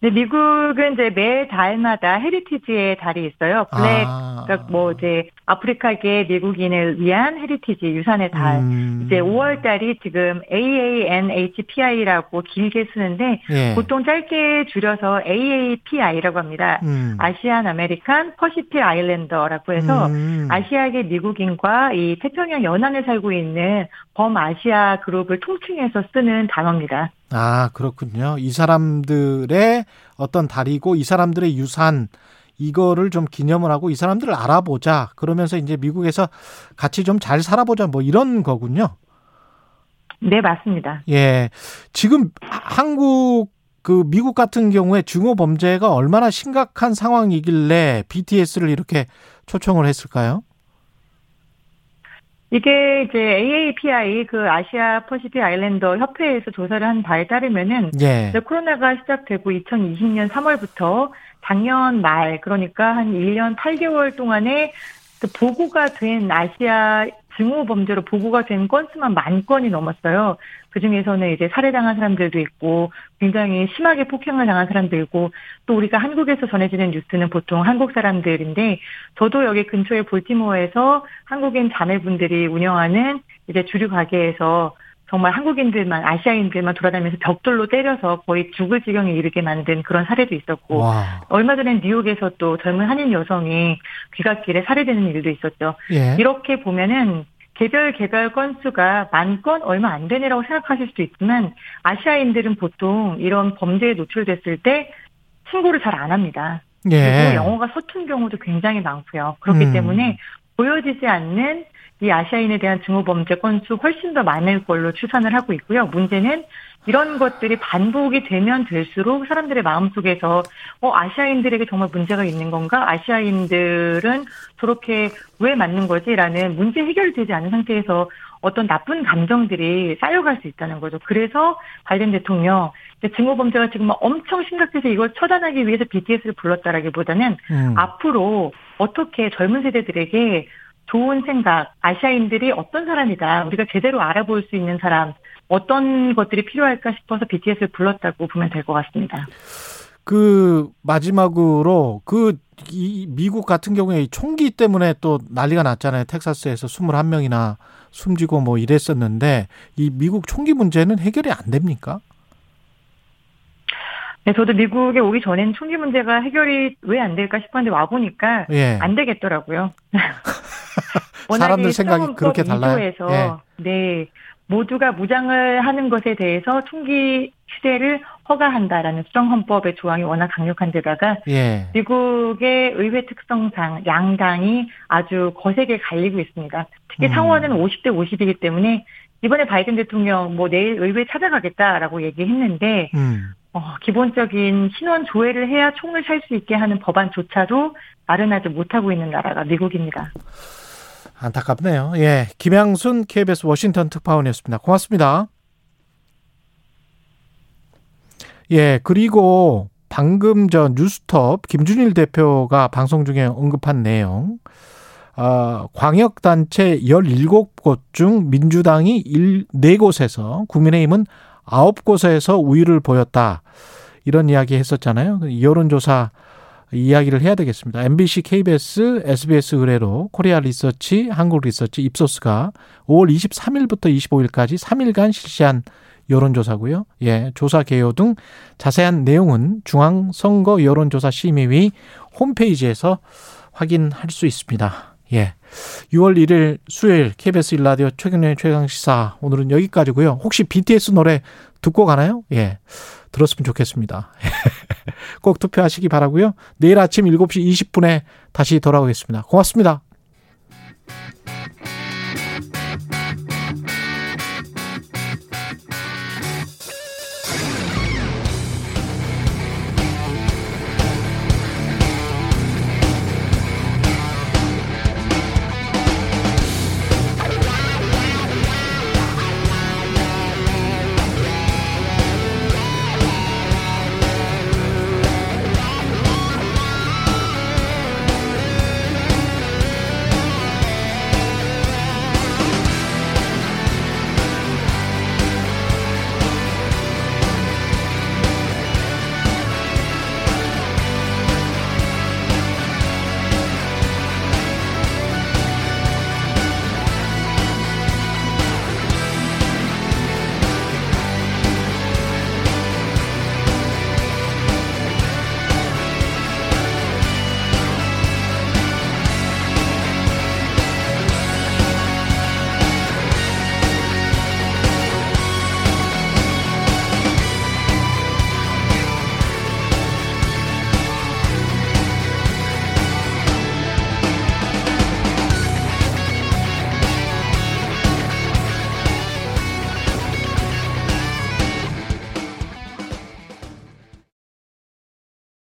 네, 미국은 이제 매 달마다 heritage의 달이 있어요. Black, 아. 그러니까 뭐 이제 아프리카계 미국인을 위한 heritage 유산의 달. 음. 이제 5월 달이 지금 AANHPI라고 길게 쓰는데 예. 보통 짧게 줄여서 AAPI라고 합니다. 음. Asian American Pacific Islander라고 해서 음. 아시아계 미국인과 이 태평양 연안에 살고 있는 범아시아 그룹을 통칭해서 쓰는 단어입니다. 아, 그렇군요. 이 사람들의 어떤 달이고 이 사람들의 유산 이거를 좀 기념을 하고 이 사람들을 알아보자. 그러면서 이제 미국에서 같이 좀 잘 살아보자. 뭐 이런 거군요. 네, 맞습니다. 예. 지금 한국 그 미국 같은 경우에 증오 범죄가 얼마나 심각한 상황이길래 BTS를 이렇게 초청을 했을까요? 이게 이제 AAPI 그 아시아 퍼시픽 아일랜더 협회에서 조사를 한 바에 따르면은 예. 코로나가 시작되고 2020년 3월부터 작년 말 그러니까 한 1년 8개월 동안에 그 보고가 된 아시아 증오 범죄로 보고가 된 건수만 만 건이 넘었어요. 그 중에서는 이제 살해당한 사람들도 있고 굉장히 심하게 폭행을 당한 사람도 있고 또 우리가 한국에서 전해지는 뉴스는 보통 한국 사람들인데 저도 여기 근처에 볼티모어에서 한국인 자매분들이 운영하는 이제 주류 가게에서 정말 한국인들만 아시아인들만 돌아다니면서 벽돌로 때려서 거의 죽을 지경에 이르게 만든 그런 사례도 있었고 와. 얼마 전에 뉴욕에서 또 젊은 한인 여성이 귀갓길에 살해되는 일도 있었죠. 예. 이렇게 보면은 개별 개별 건수가 만 건 얼마 안 되네라고 생각하실 수도 있지만 아시아인들은 보통 이런 범죄에 노출됐을 때 신고를 잘 안 합니다. 예. 그리고 영어가 서툰 경우도 굉장히 많고요. 그렇기 음. 때문에 보여지지 않는 이 아시아인에 대한 증오 범죄 건수 훨씬 더 많을 걸로 추산을 하고 있고요. 문제는 이런 것들이 반복이 되면 될수록 사람들의 마음속에서 어 아시아인들에게 정말 문제가 있는 건가? 아시아인들은 저렇게 왜 맞는 거지라는 문제 해결이 되지 않은 상태에서 어떤 나쁜 감정들이 쌓여갈 수 있다는 거죠. 그래서 바이든 대통령 증오 범죄가 지금 엄청 심각해서 이걸 처단하기 위해서 BTS를 불렀다라기보다는 음. 앞으로 어떻게 젊은 세대들에게 좋은 생각, 아시아인들이 어떤 사람이다, 우리가 제대로 알아볼 수 있는 사람, 어떤 것들이 필요할까 싶어서 BTS를 불렀다고 보면 될 것 같습니다. 그 마지막으로 그이 미국 같은 경우에 이 총기 때문에 또 난리가 났잖아요. 텍사스에서 21명이나 숨지고 뭐 이랬었는데 이 미국 총기 문제는 해결이 안 됩니까? 네, 저도 미국에 오기 전엔 총기 문제가 해결이 왜 안 될까 싶었는데 와 보니까 예. 안 되겠더라고요. 사람들 생각이 그렇게 달라요? 예. 서 네. 모두가 무장을 하는 것에 대해서 총기 휴대를 허가한다라는 수정헌법의 조항이 워낙 강력한 데다가 예. 미국의 의회 특성상 양당이 아주 거세게 갈리고 있습니다. 특히 음. 상원은 50대 50이기 때문에 이번에 바이든 대통령 뭐 내일 의회 찾아가겠다라고 얘기했는데 음. 어, 기본적인 신원 조회를 해야 총을 살 수 있게 하는 법안조차도 마련하지 못하고 있는 나라가 미국입니다. 안타깝네요. 예. 김양순 KBS 워싱턴 특파원이었습니다. 고맙습니다. 예, 그리고 방금 저 뉴스톱 김준일 대표가 방송 중에 언급한 내용. 어, 광역단체 17곳 중 민주당이 1, 4곳에서 국민의힘은 9곳에서 우위를 보였다. 이런 이야기 했었잖아요. 여론조사 이야기를 해야 되겠습니다. MBC, KBS, SBS 의뢰로 코리아 리서치, 한국 리서치, 입소스가 5월 23일부터 25일까지 3일간 실시한 여론조사고요. 예, 조사 개요 등 자세한 내용은 중앙선거 여론조사 심의위 홈페이지에서 확인할 수 있습니다. 예. 6월 1일 수요일 KBS 일라디오 최경련의 최강시사 오늘은 여기까지고요. 혹시 BTS 노래 듣고 가나요? 예. 들었으면 좋겠습니다. 꼭 투표하시기 바라고요. 내일 아침 7시 20분에 다시 돌아오겠습니다. 고맙습니다.